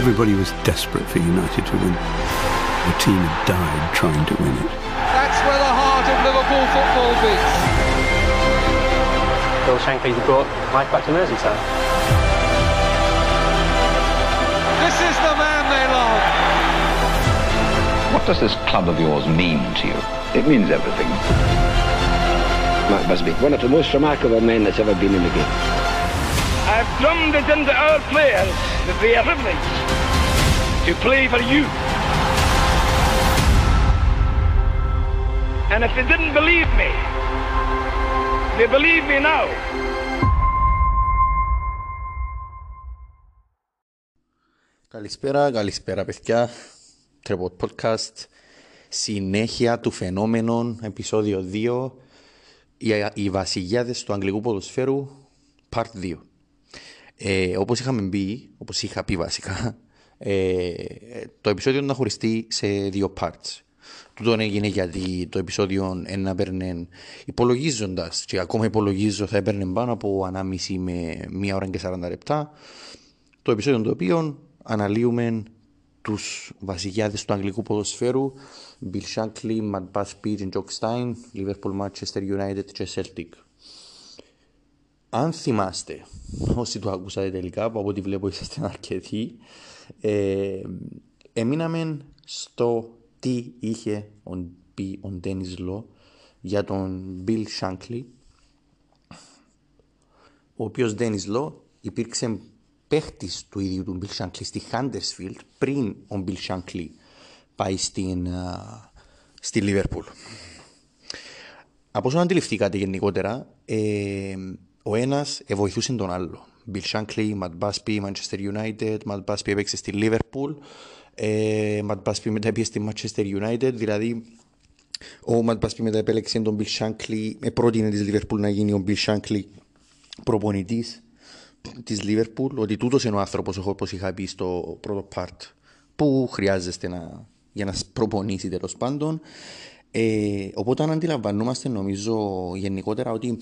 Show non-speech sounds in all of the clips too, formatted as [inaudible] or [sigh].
Everybody was desperate for United to win. The team had died trying to win it. That's where the heart of Liverpool football beats. Bill Shankly brought life back to Merseyside. This is the man they love. What does this club of yours mean to you? It means everything. Mark Busby, one of the most remarkable men that's ever been in the game. I've drummed it into our players that they are privileged to play for you. And if they didn't believe me, they believe me now. Καλησπέρα, καλησπέρα παιδιά. Τρεπot Podcast. Συνέχεια του φαινόμενων, επεισόδιο 2. Οι, οι βασιλιάδες του αγγλικού ποδοσφαίρου, part 2. Ε, όπως είχαμε πει, όπως είχα πει βασικά, ε, το επεισόδιο να χωριστεί σε δύο parts. Τούτο έγινε γιατί το επεισόδιο ένα έπαιρνε υπολογίζοντας, και ακόμα υπολογίζω θα έπαιρνε πάνω από 1,5 με 1 ώρα και 40 λεπτά. Το επεισόδιο το οποίο αναλύουμε τους βασιλιάδες του αγγλικού ποδοσφαίρου Bill Shankly, Matt Busby και Jock Stein, Liverpool, Manchester United και Celtic. Αν θυμάστε, όσοι το ακούσατε τελικά, που από ό,τι βλέπω είσαστε αρκετοί, ε, έμειναμε στο τι είχε πει ο Ντένις Λό για τον Bill Shankly, ο οποίος Ντένις Λό υπήρξε παίχτης του ίδιου του Bill Shankly στη Huddersfield πριν ο Bill Shankly πάει στην, uh, στη Liverpool. Από όσο αντιληφθήκατε γενικότερα, ε, ο ένας βοηθούσε τον άλλο. Bill Shankly, Matt Busby, Manchester United, Matt Busby έπαιξε στη Liverpool, ε, Matt Busby μετά πήγε στη Manchester United, δηλαδή ο Matt Busby μετά επέλεξε τον Bill Shankly, ε, πρότεινε της Liverpool να γίνει ο Bill Shankly προπονητής της Liverpool, ότι τούτος είναι ο άνθρωπος όπως είχα πει στο πρώτο part που χρειάζεστε να, για να προπονήσει τέλος πάντων. Ε, οπότε αν αντιλαμβανόμαστε νομίζω γενικότερα ότι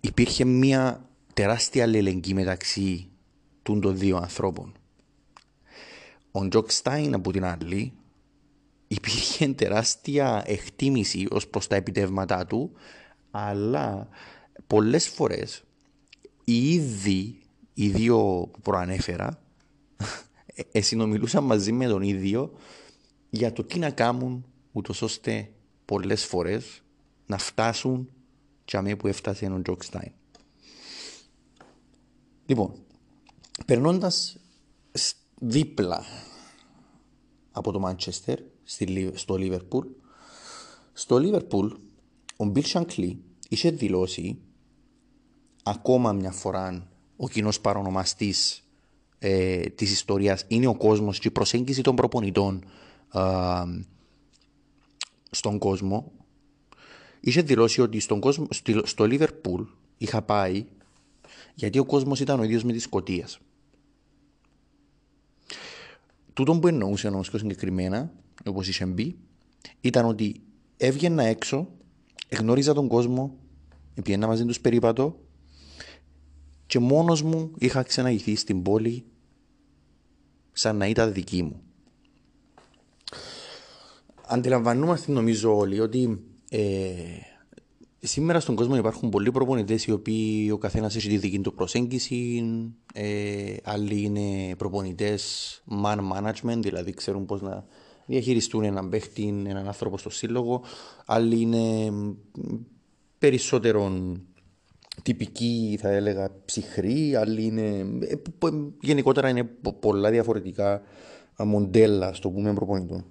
υπήρχε μια τεράστια αλληλεγγύη μεταξύ των δύο ανθρώπων. Ο Τζοκ Στάιν από την άλλη υπήρχε τεράστια εκτίμηση ως προς τα επιτεύγματά του αλλά πολλές φορές οι ίδιοι, οι δύο που προανέφερα [laughs] συνομιλούσαν μαζί με τον ίδιο για το τι να κάνουν ούτως ώστε πολλές φορές να φτάσουν και πού έφτασε ο Τζοκ Στάιν. Λοιπόν, περνώντας δίπλα από το Μάντσεστερ στο Λίβερπουλ, στο Λίβερπουλ ο Μπιλ Σάνκλι είχε δηλώσει ακόμα μια φορά ο κοινός παρονομαστής ε, της ιστορίας είναι ο κόσμος και η προσέγγιση των προπονητών ε, στον κόσμο είχε δηλώσει ότι στον κόσμο, στο Λίβερπουλ είχα πάει γιατί ο κόσμος ήταν ο ίδιος με της Σκοτία. Τούτο που εννοούσε όμως πιο συγκεκριμένα, όπως είχε μπει, ήταν ότι έβγαινα έξω, εγνώριζα τον κόσμο, πήγαινα μαζί τους περίπατο και μόνος μου είχα ξαναγηθεί στην πόλη σαν να ήταν δική μου. Αντιλαμβανόμαστε νομίζω όλοι ότι ε, σήμερα στον κόσμο υπάρχουν πολλοί προπονητές οι οποίοι ο καθένας έχει τη δική του προσέγγιση. Ε, άλλοι είναι προπονητές man management, δηλαδή ξέρουν πώς να διαχειριστούν έναν παίχτη, έναν άνθρωπο στο σύλλογο. Άλλοι είναι περισσότερο τυπικοί, θα έλεγα, ψυχροί. Άλλοι είναι. Ε, γενικότερα είναι πολλά διαφορετικά μοντέλα, στο πούμε, προπονητών.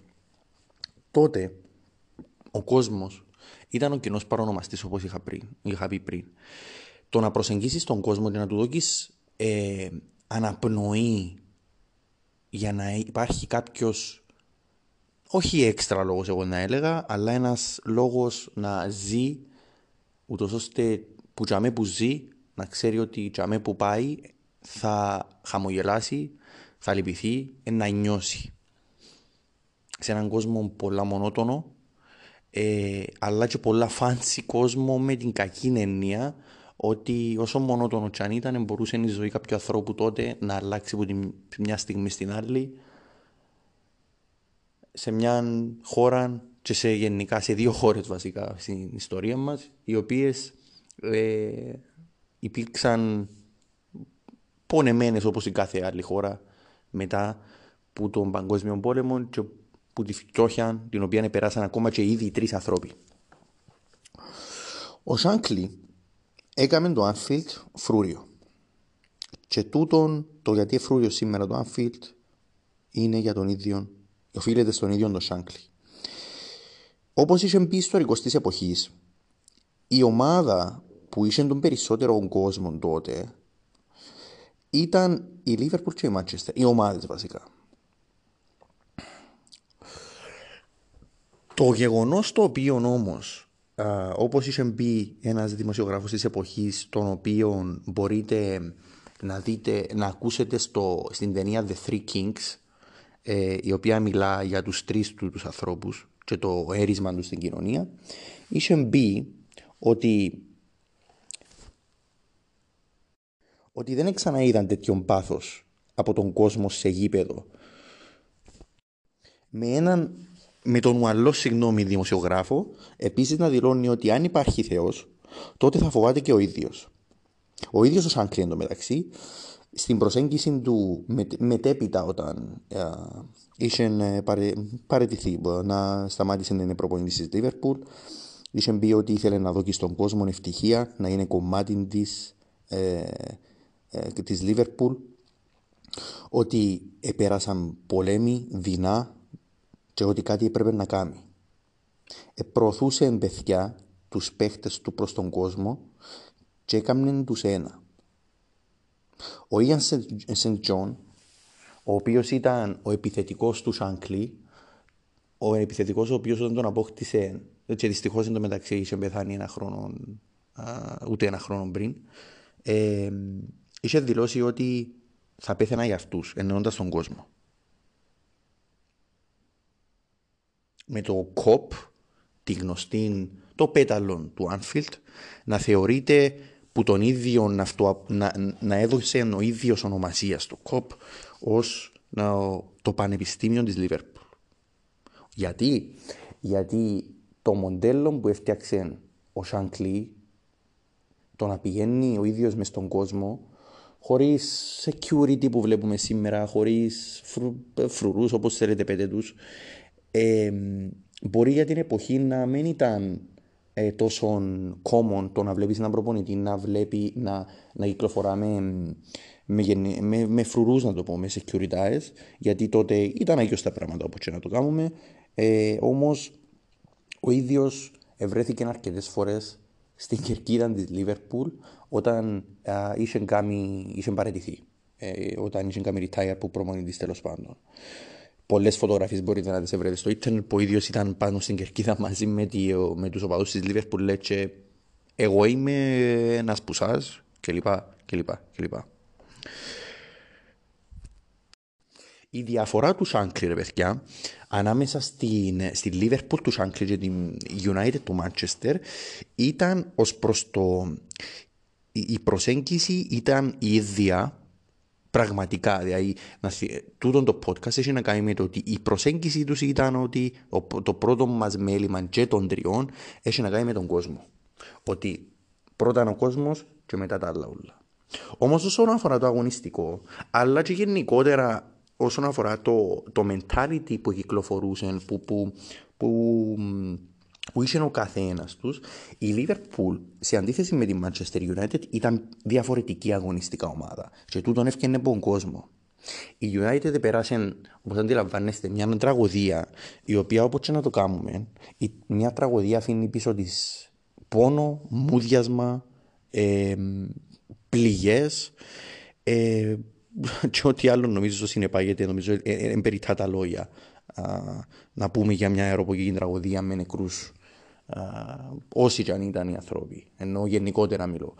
Τότε ο κόσμος ήταν ο κοινός παρονομαστής όπως είχα, είχα πει πριν. Το να προσεγγίσεις τον κόσμο και να του δώσει ε, αναπνοή για να υπάρχει κάποιος, όχι έξτρα λόγος, εγώ να έλεγα, αλλά ένας λόγος να ζει, ούτως ώστε που τζαμέ που ζει, να ξέρει ότι τζαμέ που πάει θα χαμογελάσει, θα λυπηθεί, να νιώσει. Σε έναν κόσμο πολλά μονότονο, ε, αλλά και πολλά φάνση κόσμο με την κακή έννοια ότι όσο μονότονο κι αν ήταν μπορούσε η ζωή κάποιου ανθρώπου τότε να αλλάξει από τη μια στιγμή στην άλλη σε μια χώρα και σε γενικά σε δύο χώρες βασικά στην ιστορία μας οι οποίες ε, υπήρξαν πονεμένες όπως η κάθε άλλη χώρα μετά που τον Παγκόσμιο Πόλεμο και που τη φτώχεια την οποία περάσαν ακόμα και ήδη οι τρεις ανθρώποι. Ο Σάνκλι έκαμε το Anfield φρούριο. Και τούτον το γιατί φρούριο σήμερα το Anfield είναι για τον ίδιο, οφείλεται στον ίδιο τον Σάνκλι. Όπως είχε μπει ιστορικός της εποχής, η ομάδα που είχε τον περισσότερο κόσμο τότε ήταν η Liverpool και η Manchester, οι ομάδες βασικά. Το γεγονός το οποίο όμως όπως είχε μπει ένας δημοσιογράφος της εποχής τον οποίο μπορείτε να δείτε, να ακούσετε στο, στην ταινία The Three Kings ε, η οποία μιλά για τους τρεις του τους ανθρώπους και το έρισμα τους στην κοινωνία είχε μπει ότι ότι δεν ξαναείδαν τέτοιον πάθος από τον κόσμο σε γήπεδο. Με έναν με τον ουαλό συγγνώμη δημοσιογράφο επίσης να δηλώνει ότι αν υπάρχει Θεός τότε θα φοβάται και ο ίδιος. Ο ίδιος ο Σάνκλι μεταξύ στην προσέγγιση του μετέπειτα όταν ε, είχε ε, παρε, παρετηθεί να σταμάτησε να είναι προπονητής της Λίβερπουλ είχε πει ότι ήθελε να δώσει στον κόσμο ευτυχία να είναι κομμάτι της, ε, ε, της Λίβερπουλ ότι επέρασαν πολέμοι δεινά και ότι κάτι έπρεπε να κάνει. Επροωθούσε παιδιά τους παίχτες του προς τον κόσμο και έκαμνε τους ένα. Ο Ίαν Σεντ Τζον, ο οποίος ήταν ο επιθετικός του Σάνκλι, ο επιθετικός ο οποίος όταν τον απόκτησε και δυστυχώς εν τω μεταξύ είχε πεθάνει ένα χρόνο, ούτε ένα χρόνο πριν, ε, είχε δηλώσει ότι θα πέθαινα για αυτούς, εννοώντας τον κόσμο. Με το κοπ, τη γνωστή, το πέταλο του Άνφιλτ, να θεωρείται που τον ίδιο να, να, να έδωσε ο ίδιος ονομασίας στο κοπ ως να, το Πανεπιστήμιο της Λίβερπουλ. Γιατί; Γιατί το μοντέλο που έφτιαξε ο Σανκλή, το να πηγαίνει ο ίδιος μες στον κόσμο, χωρίς security που βλέπουμε σήμερα, χωρίς φρου, φρουρούς όπως θέλετε πέτε τους, ε, μπορεί για την εποχή να μην ήταν ε, τόσο common το να βλέπεις έναν προπονητή να βλέπει να, να κυκλοφορά με, με, με, με φρουρούς να το πω, με securities γιατί τότε ήταν αγιώς τα πράγματα όπως και να το κάνουμε. Ε, όμως ο ίδιος ευρέθηκε αρκετές φορές στην κερκίδα της Λίβερπουλ όταν α, είχε, κάνει, είχε παραιτηθεί ε, όταν είχε κάνει retire που προπονητής τέλος πάντων Πολλές φωτογραφίες μπορείτε να τις βρείτε στο ίντερνετ που ο ίδιος ήταν πάνω στην κερκίδα μαζί με, με τους οπαδούς της Λίβερπουλ. Λέει και εγώ είμαι ένας πουσά κλπ. κλπ, κλπ. Η διαφορά τους Σάνκλι, ρε παιδιά, ανάμεσα στην, στη Liverpool τους Σάνκλι και την United του Manchester ήταν ως προς το... Η προσέγγιση ήταν η ίδια Πραγματικά, δηλαδή, να, τούτο το podcast έχει να κάνει με το ότι η προσέγγιση τους ήταν ότι το πρώτο μας μέλημα και των τριών έχει να κάνει με τον κόσμο. Ότι πρώτα είναι ο κόσμος και μετά τα άλλα όλα. Όμως όσον αφορά το αγωνιστικό, αλλά και γενικότερα όσον αφορά το, το mentality που κυκλοφορούσε, που, που, που που είχε ο καθένας τους, η Liverpool σε αντίθεση με τη Manchester United ήταν διαφορετική αγωνιστικά ομάδα. Και τούτον έφτιανε από τον κόσμο. Η United πέρασε, όπως αντιλαμβάνεστε, μια τραγωδία, η οποία όπως και να το κάνουμε, μια τραγωδία αφήνει πίσω της πόνο, μούδιασμα, ε, πληγές. Ε, [laughs] και ό,τι άλλο νομίζω συνεπάγεται, νομίζω εμπεριτά ε, τα λόγια να πούμε για μια αεροπορική τραγωδία με νεκρούς όσοι και αν ήταν οι άνθρωποι, ενώ γενικότερα μιλώ.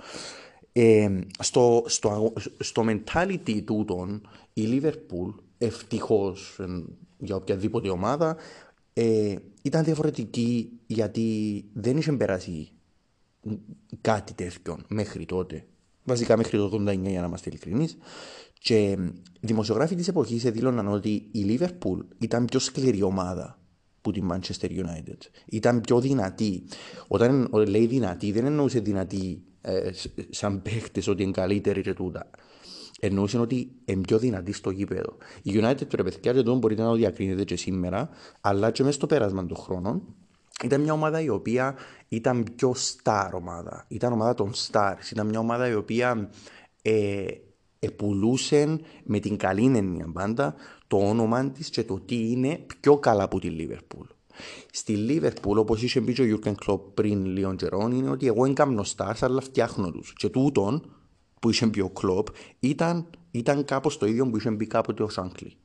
Ε, στο, στο, στο mentality τούτον η Λίβερπουλ ευτυχώς για οποιαδήποτε ομάδα ε, ήταν διαφορετική γιατί δεν είχε περάσει κάτι τέτοιο μέχρι τότε. Βασικά μέχρι το 89 για να είμαστε ειλικρινείς. Και δημοσιογράφοι της εποχής δήλωναν ότι η Liverpool ήταν πιο σκληρή ομάδα που τη Manchester United. Ήταν πιο δυνατή. Όταν λέει δυνατή, δεν εννοούσε δυνατή ε, σαν παίχτες ότι είναι καλύτερη και τούτα. Εννοούσε ότι είναι πιο δυνατή στο γήπεδο. Η United, τώρα παιδιά, και μπορείτε να το διακρίνετε και σήμερα, αλλά και μέσα στο πέρασμα των χρόνων, ήταν μια ομάδα η οποία ήταν πιο star ομάδα. Ήταν ομάδα των stars. Ήταν μια ομάδα η οποία ε, επουλούσε με την καλή έννοια πάντα το όνομα της και το τι είναι πιο καλά από τη Λίβερπουλ. Στη Λίβερπουλ, όπως είχε πει και ο Γιούρκεν Κλοπ πριν λίγο καιρό, είναι ότι εγώ δεν κάνω stars, αλλά φτιάχνω τους. Και τούτον που είχε πει ο Κλοπ ήταν, ήταν κάπως το ίδιο που είχε πει κάποτε ο Σάνκλι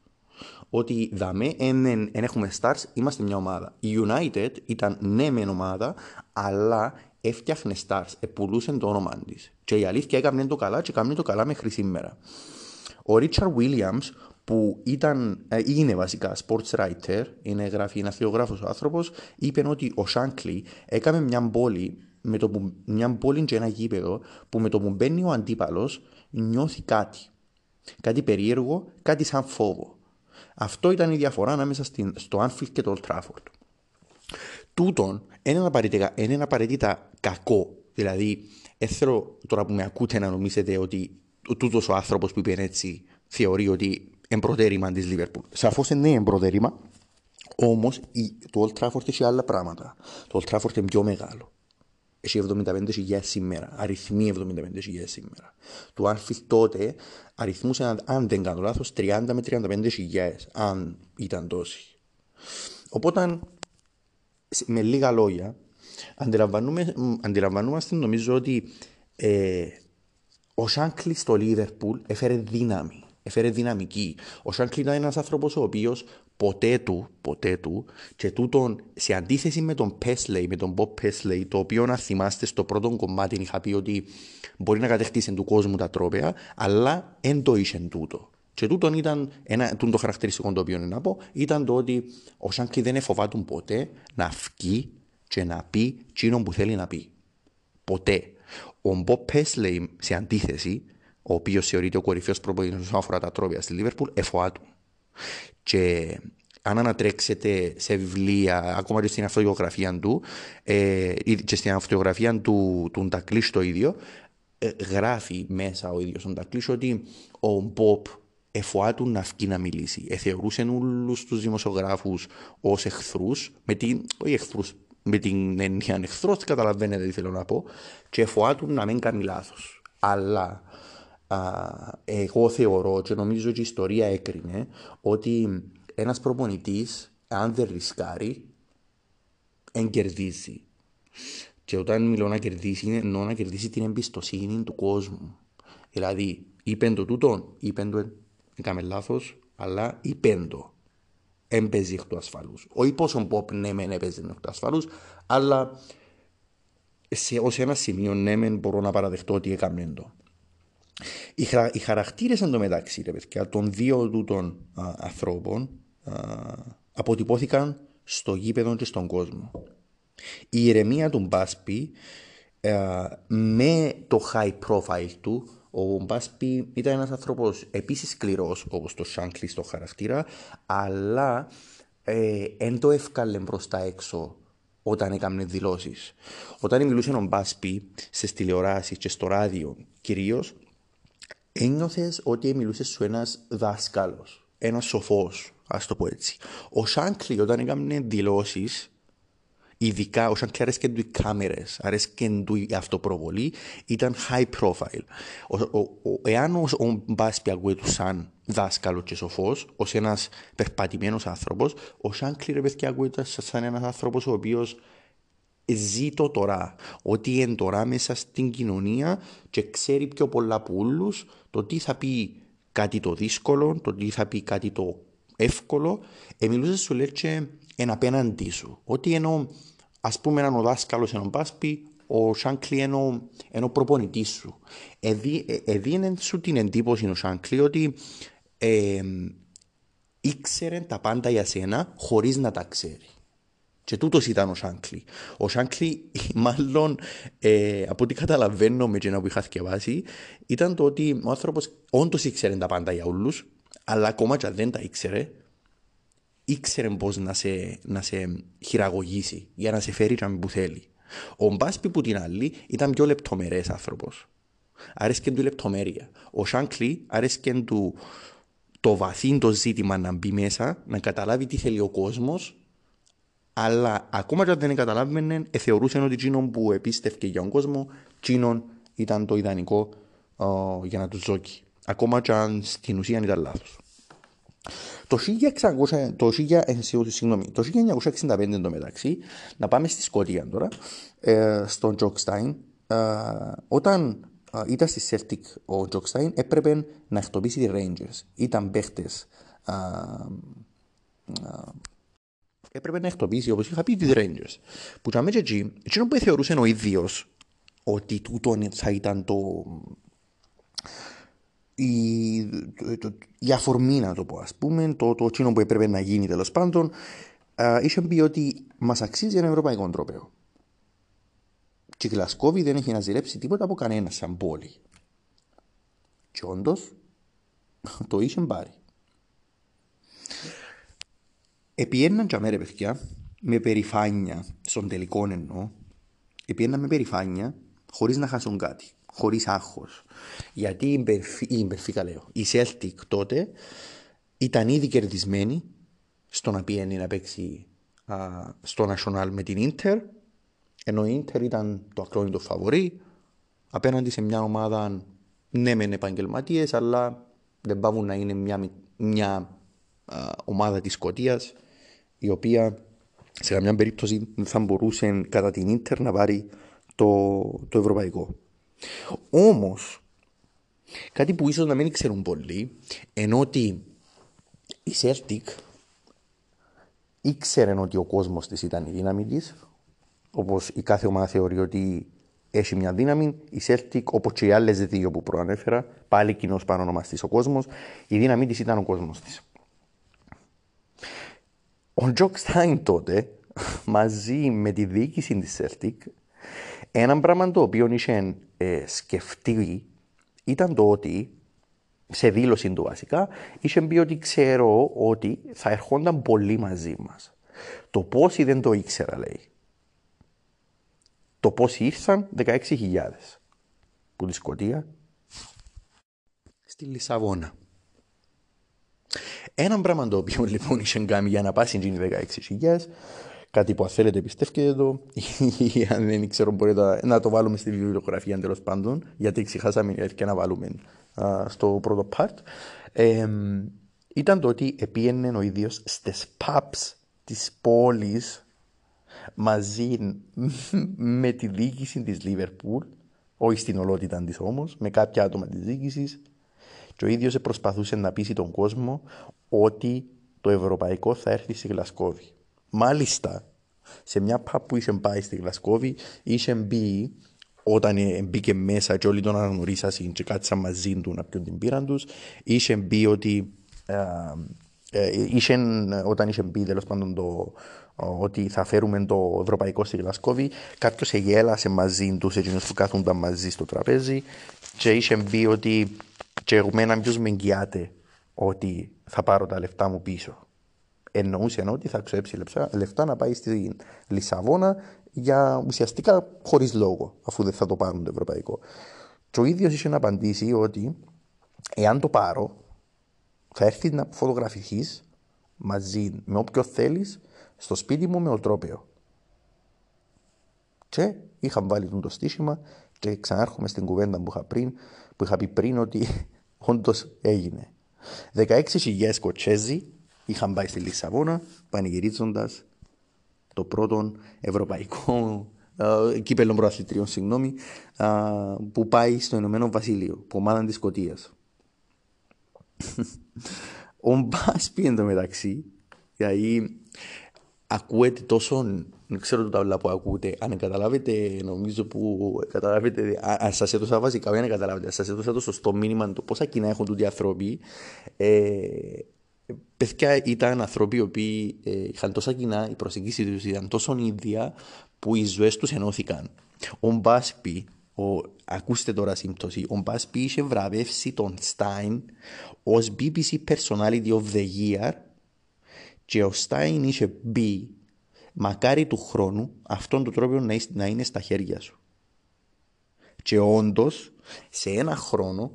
ότι δαμέ, εν, έχουμε stars, είμαστε μια ομάδα. Η United ήταν ναι μεν ομάδα, αλλά έφτιαχνε stars, επουλούσε το όνομα της. Και η αλήθεια έκανε το καλά και έκανε το καλά μέχρι σήμερα. Ο Richard Williams, που ήταν, ε, είναι βασικά sports writer, είναι, γράφει, είναι αθλιογράφος ο άνθρωπος, είπε ότι ο Shankly έκανε μια πόλη, με το που, μια πόλη και ένα γήπεδο, που με το που μπαίνει ο αντίπαλος νιώθει κάτι. Κάτι περίεργο, κάτι σαν φόβο. Αυτό ήταν η διαφορά ανάμεσα στην, στο Anfield και το Old Trafford. Τούτον είναι απαραίτητα, είναι απαραίτητα κακό. Δηλαδή, έθελω τώρα που με ακούτε να νομίζετε ότι τούτος ο άνθρωπος που είπε έτσι θεωρεί ότι είναι προτέρημα της Λίβερπουλ. Σαφώς είναι ναι, προτέρημα, όμως το Old Trafford έχει άλλα πράγματα. Το Old Trafford είναι πιο μεγάλο έχει 75.000 σήμερα, αριθμοί 75.000 σήμερα. Το Anfield τότε αριθμούσε, αν δεν κάνω λάθος, 30 με 35.000, αν ήταν τόσοι. Οπότε, με λίγα λόγια, αντιλαμβανόμαστε νομίζω ότι ε, ο Σάνκλι στο Λίβερπουλ έφερε δύναμη, έφερε δυναμική. Ο Σάνκλι ήταν ένας άνθρωπος ο οποίος ποτέ του, ποτέ του, και τούτον σε αντίθεση με τον Πέσλεϊ, με τον Bob Πέσλεϊ, το οποίο να θυμάστε στο πρώτο κομμάτι είχα πει ότι μπορεί να κατεχτήσει του κόσμου τα τρόπια, αλλά δεν το είχε τούτο. Και τούτον ήταν, ένα, τούτο το χαρακτηριστικό το οποίο είναι να πω, ήταν το ότι ο Σάνκλι δεν εφοβάτουν ποτέ να βγει και να πει τσίνον που θέλει να πει. Ποτέ. Ο Μπομπ Πέσλεϊ, σε αντίθεση, ο οποίος θεωρείται ο κορυφαίος προπονητής όσον αφορά τα τρόπια στη Λίβερπουλ, εφοάτου. Και αν ανατρέξετε σε βιβλία, ακόμα και στην αυτογραφία του, ε, και στην αυτογραφία του, του Ντακλής το ίδιο, ε, γράφει μέσα ο ίδιος ο Ντακλής ότι ο Μπόπ εφοάτου να βγει να μιλήσει. Εθεωρούσε όλους τους δημοσιογράφους ως εχθρούς, με την, όχι εχθρούς, με την έννοια εχθρός, καταλαβαίνετε τι θέλω να πω, και εφοάτου να μην κάνει λάθος. Αλλά εγώ θεωρώ και νομίζω ότι η ιστορία έκρινε ότι ένας προπονητής, αν δεν ρισκάρει, εν κερδίζει. Και όταν μιλώ να κερδίσει, εννοώ να κερδίσει την εμπιστοσύνη του κόσμου. Δηλαδή, είπε το τούτο, είπε το, έκαμε λάθος, αλλά είπε το. Έμπαιζε εκ του ασφαλούς. Όχι πόσο πόπ ναι, μεν έπαιζε εκ του ασφαλούς, αλλά σε, ως ένα σημείο ναι, μεν μπορώ να παραδεχτώ ότι έκαμε το. Οι, χαρα, οι χαρακτήρες εντωμεταξύ ρε παιδιά, των δύο τούτων ανθρώπων α, αποτυπώθηκαν στο γήπεδο και στον κόσμο. Η ηρεμία του Μπάσπι με το high profile του, ο Μπάσπι ήταν ένας άνθρωπος επίσης σκληρός όπως το Σάνκλι στο χαρακτήρα, αλλά δεν ε, το εύκαλε προς τα έξω όταν έκανε δηλώσεις. Όταν μιλούσε ο Μπάσπι στις τηλεοράσεις και στο ράδιο κυρίως, ένιωθες ότι μιλούσε σου ένας δάσκαλος, ένας σοφός, ας το πω έτσι. Ο Σάνκλι όταν έκανε δηλώσεις, ειδικά ο Σάνκλι αρέσκε του οι κάμερες, αρέσκε του η αυτοπροβολή, ήταν high profile. Ο, ο, ο, εάν ο, ο Μπάσπι ακούγεται σαν δάσκαλος και σοφός, ως ένας περπατημένος άνθρωπος, ο Σάνκλι ρε παιδιά ακούγεται σαν ένας άνθρωπος ο οποίος ζει το τώρα. Ότι είναι τώρα μέσα στην κοινωνία και ξέρει πιο πολλά από όλους το τι θα πει κάτι το δύσκολο, το τι θα πει κάτι το εύκολο. Εμιλούσε σου λέει και ένα απέναντί σου. Ότι ενώ ας πούμε έναν ο δάσκαλος έναν πάσπι, ο Σάνκλι είναι ο προπονητή σου. Εδίνε σου την εντύπωση ο Σάνκλι ότι ε, ήξερε τα πάντα για σένα χωρίς να τα ξέρει. Και τούτος ήταν ο Σάνκλι. Ο Σάνκλι, [laughs] μάλλον, ε, από ό,τι καταλαβαίνω με τζένα που είχα θυκευάσει, ήταν το ότι ο άνθρωπος όντως ήξερε τα πάντα για όλους, αλλά ακόμα και αν δεν τα ήξερε, ήξερε πώς να σε, να σε χειραγωγήσει για να σε φέρει που θέλει. Ο Μπάσπι που την άλλη ήταν πιο λεπτομερές άνθρωπος. Άρεσκε του η λεπτομέρεια. Ο Σάνκλι άρεσκε του το βαθύ το ζήτημα να μπει μέσα, να καταλάβει τι θέλει ο κόσμος, αλλά ακόμα και αν δεν καταλάβαινε, ε, θεωρούσε ότι εκείνο που επίστευκε για τον κόσμο, εκείνο ήταν το ιδανικό uh, για να τους ζώκει. Ακόμα και αν στην ουσία ήταν λάθος. Το, 1600, το, 1965 ε, συγγνώμη, το 1965 εντωμεταξύ, να πάμε στη Σκοτία τώρα, ε, στον Τζοκστάιν, ε, όταν ήταν στη Celtic ο Τζοκστάιν, έπρεπε να εκτοπίσει τη Rangers. Ήταν παίχτες. Έπρεπε να εκτοπίσει, όπως είχα πει, τη Rangers. Που ήταν μέσα εκεί, εκείνο που θεωρούσε ο ίδιος ότι τούτο θα ήταν το. Η, η αφορμή να το πω ας πούμε το, το εκείνο που έπρεπε να γίνει τέλος πάντων είχε πει ότι μας αξίζει ένα ευρωπαϊκό τρόπαιο και η Γλασκόβη δεν έχει να ζηλέψει τίποτα από κανένα σαν πόλη. Και όντως το είχε πάρει. Επιέναν και αμέρε παιδιά, με περηφάνεια, στον τελικό εννοώ, επιέναν με περηφάνεια, χωρίς να χάσουν κάτι, χωρίς άγχος. Γιατί η Μπερφίκα λέω, η Celtic τότε ήταν ήδη κερδισμένη στο να πιένει να παίξει α, στο National με την Ίντερ ενώ η Ίντερ ήταν το ακρόνητο φαβορή απέναντι σε μια ομάδα ναι μεν επαγγελματίες, αλλά δεν πάβουν να είναι μια, μια α, ομάδα της Σκωτίας η οποία σε καμιά περίπτωση δεν θα μπορούσε κατά την Ίντερ να πάρει το, το ευρωπαϊκό. Όμως, κάτι που ίσως να μην ξέρουν πολλοί, ενώ ότι η Celtic ήξερε ότι ο κόσμος της ήταν η δύναμη της, όπως η κάθε ομάδα θεωρεί ότι έχει μια δύναμη, η Celtic, όπως και οι άλλες δύο που προανέφερα, πάλι κοινός παρονομαστής ο κόσμος, η δύναμή της ήταν ο κόσμος της. Ο Τζοκ Στάιν τότε, μαζί με τη διοίκηση της Celtic, ένα πράγμα το οποίο είχε ε, σκεφτεί ήταν το ότι, σε δήλωση του βασικά, είχε πει ότι ξέρω ότι θα ερχόνταν πολύ μαζί μας. Το πόσοι δεν το ήξερα, λέει το πώς ήρθαν 16.000 που τη Σκωτία στη Λισαβόνα. Ένα πράγμα το οποίο λοιπόν είχε κάνει για να πάει στην 16.000 κάτι που αν θέλετε πιστεύετε το ή αν δεν ξέρω μπορείτε να το βάλουμε στη βιβλιογραφία τέλος πάντων γιατί ξεχάσαμε και να βάλουμε στο πρώτο part ε, ήταν το ότι επίενε ο ίδιος στις pubs της πόλης μαζί με τη διοίκηση της Λίβερπουλ, όχι στην ολότητα της όμως, με κάποια άτομα της διοίκησης, και ο ίδιος προσπαθούσε να πείσει τον κόσμο ότι το ευρωπαϊκό θα έρθει στη Γλασκόβη. Μάλιστα, σε μια παπ που είχε πάει στη Γλασκόβη, είχε μπει όταν μπήκε μέσα και όλοι τον αναγνωρίσαν και κάτσαν μαζί του να πιούν την πείραν τους, είχε μπει ότι ε, ε, είχε, όταν είχε μπει τέλος πάντων το, ότι θα φέρουμε το ευρωπαϊκό στη Γλασκόβη, κάποιος εγέλασε μαζί τους, εκείνους που κάθονταν μαζί στο τραπέζι, και είχε πει ότι και εμένα ποιος με εγγυάται ότι θα πάρω τα λεφτά μου πίσω. Εννοούσε ότι θα ξέψει λεφτά να πάει στη Λισαβόνα για ουσιαστικά χωρίς λόγο, αφού δεν θα το πάρουν το ευρωπαϊκό. Και ο ίδιος είχε να απαντήσει ότι εάν το πάρω, θα έρθει να φωτογραφηθείς μαζί με όποιο θέλεις στο σπίτι μου με οτρόπαιο. Και είχα βάλει το στήσιμα και ξανάρχομαι στην κουβέντα που είχα, πριν, που είχα πει πριν ότι [laughs] όντως έγινε. 16.000 Σκοτσέζοι είχαν πάει στη Λισαβόνα πανηγυρίζοντας το πρώτο ευρωπαϊκό uh, κύπελο προαθλητριών, συγγνώμη, uh, που πάει στο Ηνωμένο Βασίλειο, που ομάδα της Σκωτίας. Ο Μπάσπι εντωμεταξύ, δηλαδή ακούετε τόσο, δεν ξέρω το ταύλα που ακούτε, αν καταλάβετε, νομίζω που καταλάβετε, αν σας έδωσα βασικά, δεν καταλάβετε, αν σας έδωσα το σωστό μήνυμα, το πόσα κοινά έχουν τούτοι άνθρωποι, ε, παιδιά ήταν άνθρωποι οι οποίοι ε, είχαν τόσα κοινά, η προσεγγίση τους ήταν τόσο ίδια που οι ζωές τους ενώθηκαν. Ο Μπάσπι, ο, ακούστε τώρα σύμπτωση, ο Μπάσπι είχε βραβεύσει τον Στάιν ως BBC Personality of the Year και ο Στάιν είχε μπει μακάρι του χρόνου αυτόν τον τρόπο να, να είναι στα χέρια σου. Και όντως, σε ένα χρόνο,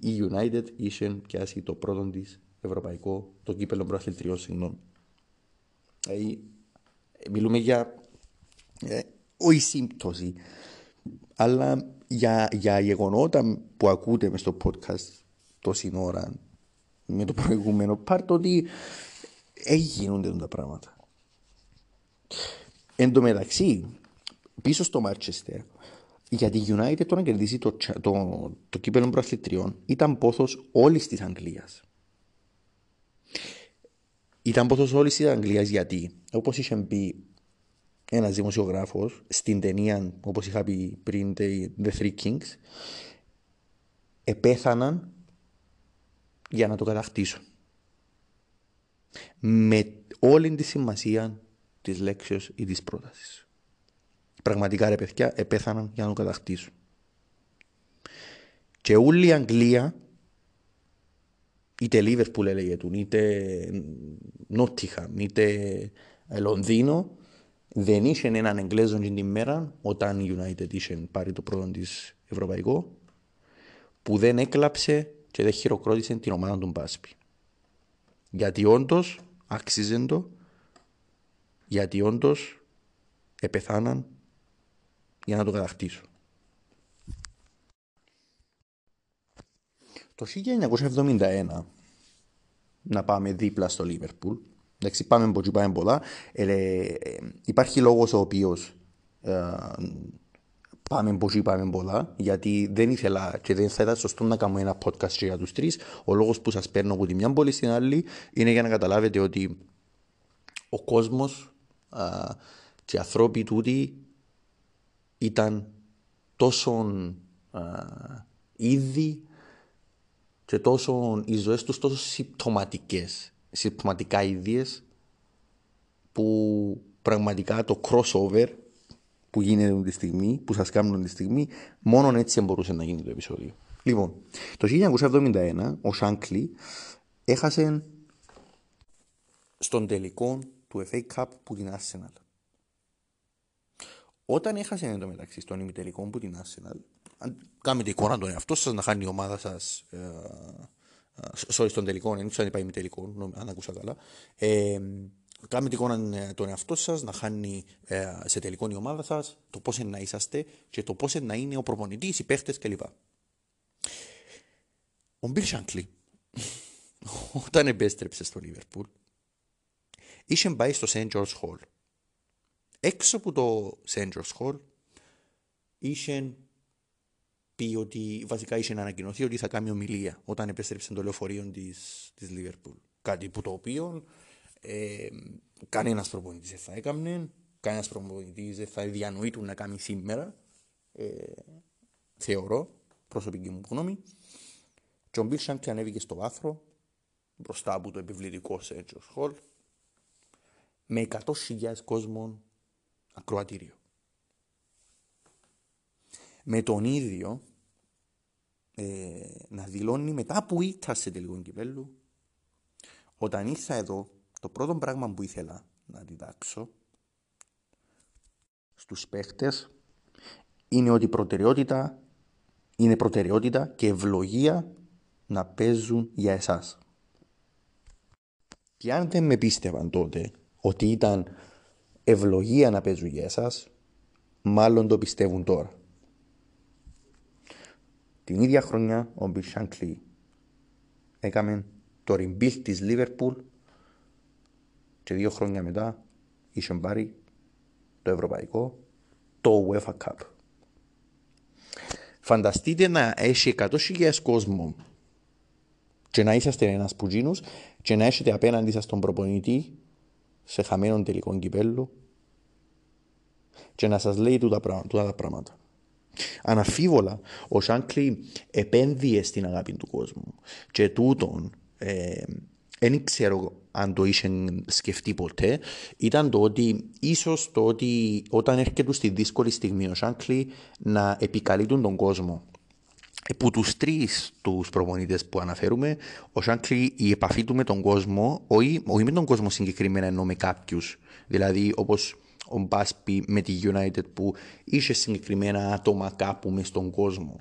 η United είχε πιάσει το πρώτο της ευρωπαϊκό, το κύπελο προαθλητριών, συγγνώμη. Δηλαδή, μιλούμε για ε, όχι σύμπτωση, αλλά για, για γεγονότα που ακούτε μες στο podcast τόση ώρα με το προηγούμενο πάρτο ότι έγινονται τα πράγματα. Εν τω μεταξύ, πίσω στο Μάρτσεστερ, για τη United το να κερδίσει το, το, το κύπελο προαθλητριών ήταν πόθος όλης της Αγγλίας. Ήταν πόθο όλης τη Αγγλίας γιατί, όπως είχε πει ένας δημοσιογράφος στην ταινία, όπως είχα πει πριν, The Three Kings, επέθαναν για να το κατακτήσουν. Με όλη τη σημασία της λέξεως ή της πρότασης. Πραγματικά ρε παιδιά, επέθαναν για να το κατακτήσουν. Και όλη η Αγγλία, είτε Λίβερπουλ έλεγε είτε Νότιχαμ, είτε Λονδίνο, δεν είχε έναν Εγγλέζο την μέρα όταν η United είχε πάρει το πρώτο της ευρωπαϊκό που δεν έκλαψε και δεν χειροκρότησε την ομάδα του Μπάσπη. Γιατί όντως άξιζε το, γιατί όντως επεθάναν για να το κατακτήσουν. Το 1971 να πάμε δίπλα στο Λίβερπουλ Εντάξει, πάμε από πάμε πολλά. Ε, ε, υπάρχει λόγος ο οποίος ε, πάμε από πάμε πολλά, γιατί δεν ήθελα και δεν θα ήταν σωστό να κάνω ένα podcast για τους τρεις. Ο λόγος που σας παίρνω από τη μια πόλη στην άλλη είναι για να καταλάβετε ότι ο κόσμος α, και οι ανθρώποι τούτοι ήταν τόσο ήδη και τόσο, οι ζωές τους τόσο συμπτωματικές συμπτωματικά ίδιες που πραγματικά το crossover που γίνεται τη στιγμή, που σας κάνουν τη στιγμή, μόνο έτσι μπορούσε να γίνει το επεισόδιο. Λοιπόν, το 1971 ο Σάνκλι έχασε στον τελικό του FA Cup που την Arsenal. Όταν έχασε εν τω μεταξύ στον ημιτελικό που την Arsenal, αν κάνετε εικόνα τον εαυτό σας να χάνει η ομάδα σας ε, sorry, στον τελικό, δεν ξέρω αν είπα τελικό, αν ακούσα καλά. Ε, κάνετε εικόνα ε, τον εαυτό σας να χάνει ε, σε τελικό η ομάδα σας, το πώς να είσαστε και το πώς να είναι ο προπονητής, οι παίχτες κλπ. Ο Μπιλ Σάνκλι, [laughs] όταν επέστρεψε στο Λίβερπουλ, είχε πάει στο St. George Hall. Έξω από το St. George Hall είχε πει ότι βασικά είχε ανακοινωθεί ότι θα κάνει ομιλία όταν επέστρεψε το λεωφορείο της Λίβερπουλ. Κάτι που το οποίο ε, κανένας προπονητής δεν θα έκανε, κανένας προπονητής δεν θα διανοεί να κάνει σήμερα. Ε, θεωρώ, προσωπική μου γνώμη. Και ο Μπιλ Σάνκ ανέβηκε στο βάθρο μπροστά από το επιβλητικό Σέτζο Χολ με 100.000 κόσμων ακροατήριο. Με τον ίδιο ε, να δηλώνει μετά που ήρθα σε τελικό κυπέλου όταν ήρθα εδώ το πρώτο πράγμα που ήθελα να διδάξω στους παίχτες είναι ότι προτεραιότητα είναι προτεραιότητα και ευλογία να παίζουν για εσάς. Και αν δεν με πίστευαν τότε ότι ήταν ευλογία να παίζουν για εσάς, μάλλον το πιστεύουν τώρα. Την ίδια χρονιά ο Μπιλ Σάνκλι έκαμε το rebuild της Λίβερπουλ και δύο χρόνια μετά είχε πάρει το ευρωπαϊκό, το UEFA Cup. Φανταστείτε να έχει 100.000 κόσμο και να είσαστε ένας πουτζίνος και να έχετε απέναντι σας τον προπονητή σε χαμένο τελικό κυπέλο και να σας λέει τούτα τα πράγματα. Αναφίβολα, ο Σάνκλι επένδυε στην αγάπη του κόσμου και τούτον ε, δεν ξέρω αν το είχε σκεφτεί ποτέ, ήταν το ότι ίσως το ότι όταν έρχεται στη δύσκολη στιγμή ο Σάνκλι να επικαλύπτουν τον κόσμο. Που τους τρεις τους προπονητές που αναφέρουμε, ο Σάνκλι η επαφή του με τον κόσμο, όχι, όχι με τον κόσμο συγκεκριμένα, ενώ με κάποιους. Δηλαδή, όπως ο Μπάσπι με τη United που είχε συγκεκριμένα άτομα κάπου μες στον κόσμο.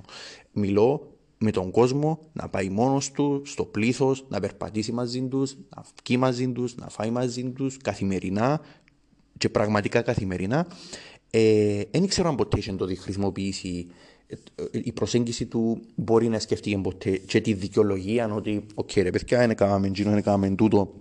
Μιλώ με τον κόσμο να πάει μόνος του στο πλήθος, να περπατήσει μαζί τους, να βγει μαζί τους, να φάει μαζί τους καθημερινά και πραγματικά καθημερινά. Ε, δεν ξέρω αν ποτέ είχε το χρησιμοποιήσει ε, η προσέγγιση του μπορεί να σκεφτεί ποτέ και τη δικαιολογία ότι «ΟΚ ρε παιδιά, δεν έκαναμε γίνο, δεν έκαναμε τούτο,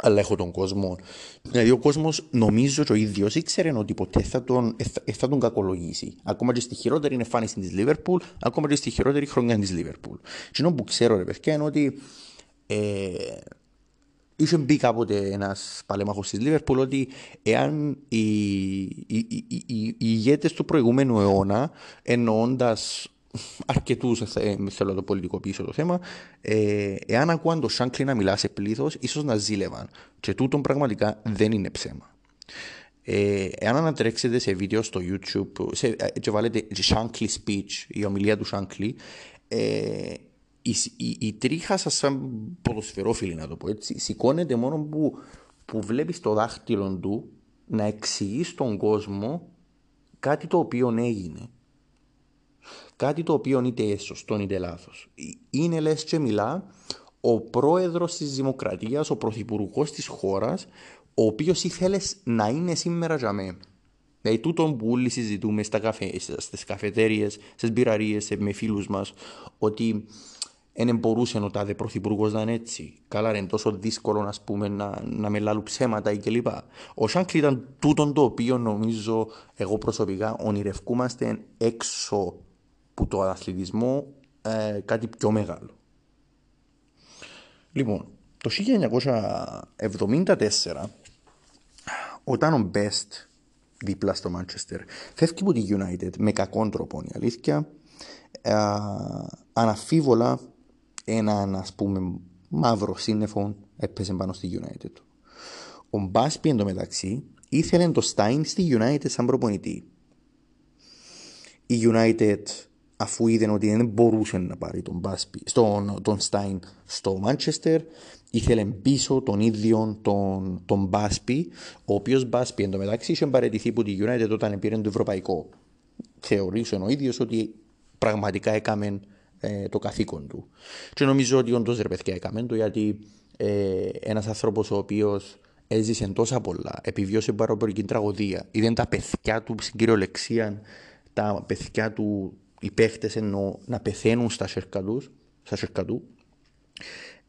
αλλά έχω τον κόσμο». Δηλαδή ο κόσμος νομίζω και ο ίδιος ήξερε ότι ποτέ θα τον, ε, θα τον κακολογήσει. Ακόμα και στη χειρότερη εμφάνιση της Λίβερπουλ, ακόμα και στη χειρότερη χρονιά της Λίβερπουλ. Και που ξέρω ρε παιδιά είναι ότι ε, Είχε μπει κάποτε ένας παλέμαχος της Λίβερπουλ ότι εάν οι, οι, οι, οι, οι ηγέτες του προηγούμενου αιώνα, εννοώντας αρκετούς, θέλω το πολιτικό πίσω το θέμα, ε, εάν ακούαν το Σάνκλι να μιλά σε πλήθος, ίσως να ζήλευαν. Και τούτον πραγματικά δεν είναι ψέμα. Ε, εάν ανατρέξετε σε βίντεο στο YouTube σε, ε, και βάλετε Shankly Speech, η ομιλία του Shankly, ε, η, η, η τρίχα σας, σαν ποδοσφαιρόφιλη να το πω έτσι, σηκώνεται μόνο που, που βλέπεις το δάχτυλο του να εξηγείς στον κόσμο κάτι το οποίο έγινε. Κάτι το οποίο είτε σωστό είτε λάθος. Είναι λες και μιλά ο πρόεδρος της Δημοκρατίας, ο πρωθυπουργός της χώρας, ο οποίος ήθελες να είναι σήμερα για μένα. Δηλαδή τούτο που όλοι συζητούμε στα καφέ, στις καφετέριες, στις μπειραρίες, με φίλους μας, ότι δεν μπορούσε ο τάδε πρωθυπουργός να είναι έτσι. Καλά, είναι τόσο δύσκολο ας πούμε, να, να με λάλουν ψέματα ή κλπ. Ο Σάνκλι ήταν τούτο το οποίο νομίζω εγώ προσωπικά ονειρευκούμαστε έξω από το αθλητισμό ε, κάτι πιο μεγάλο. Λοιπόν, το 1974, όταν ο Best δίπλα στο Manchester φεύγει από τη United με κακόν τρόπο, η αλήθεια, ε, αναφίβολα έναν ας πούμε μαύρο σύννεφο έπεσε πάνω στη United. Ο Μπάσπι εντωμεταξύ ήθελε το Στάιν στη United σαν προπονητή. Η United αφού είδε ότι δεν μπορούσε να πάρει τον, Μπάσπι, στον, τον Στάιν στο Manchester ήθελε πίσω τον ίδιο τον, τον Μπάσπι ο οποίος Μπάσπι εντωμεταξύ είχε παραιτηθεί από τη United όταν πήρε το ευρωπαϊκό. Θεωρήσε ο ίδιος ότι πραγματικά έκαμε ε, το καθήκον του. Και νομίζω ότι όντως ρε παιδιά έκαμε το γιατί ε, ένας άνθρωπος ο οποίος έζησε τόσα πολλά, επιβίωσε παραπολική τραγωδία, είδε τα παιδιά του στην κυριολεξία, τα παιδιά του, οι παίχτες εννοώ, να πεθαίνουν στα σέρκα τους, στα σέρκα του.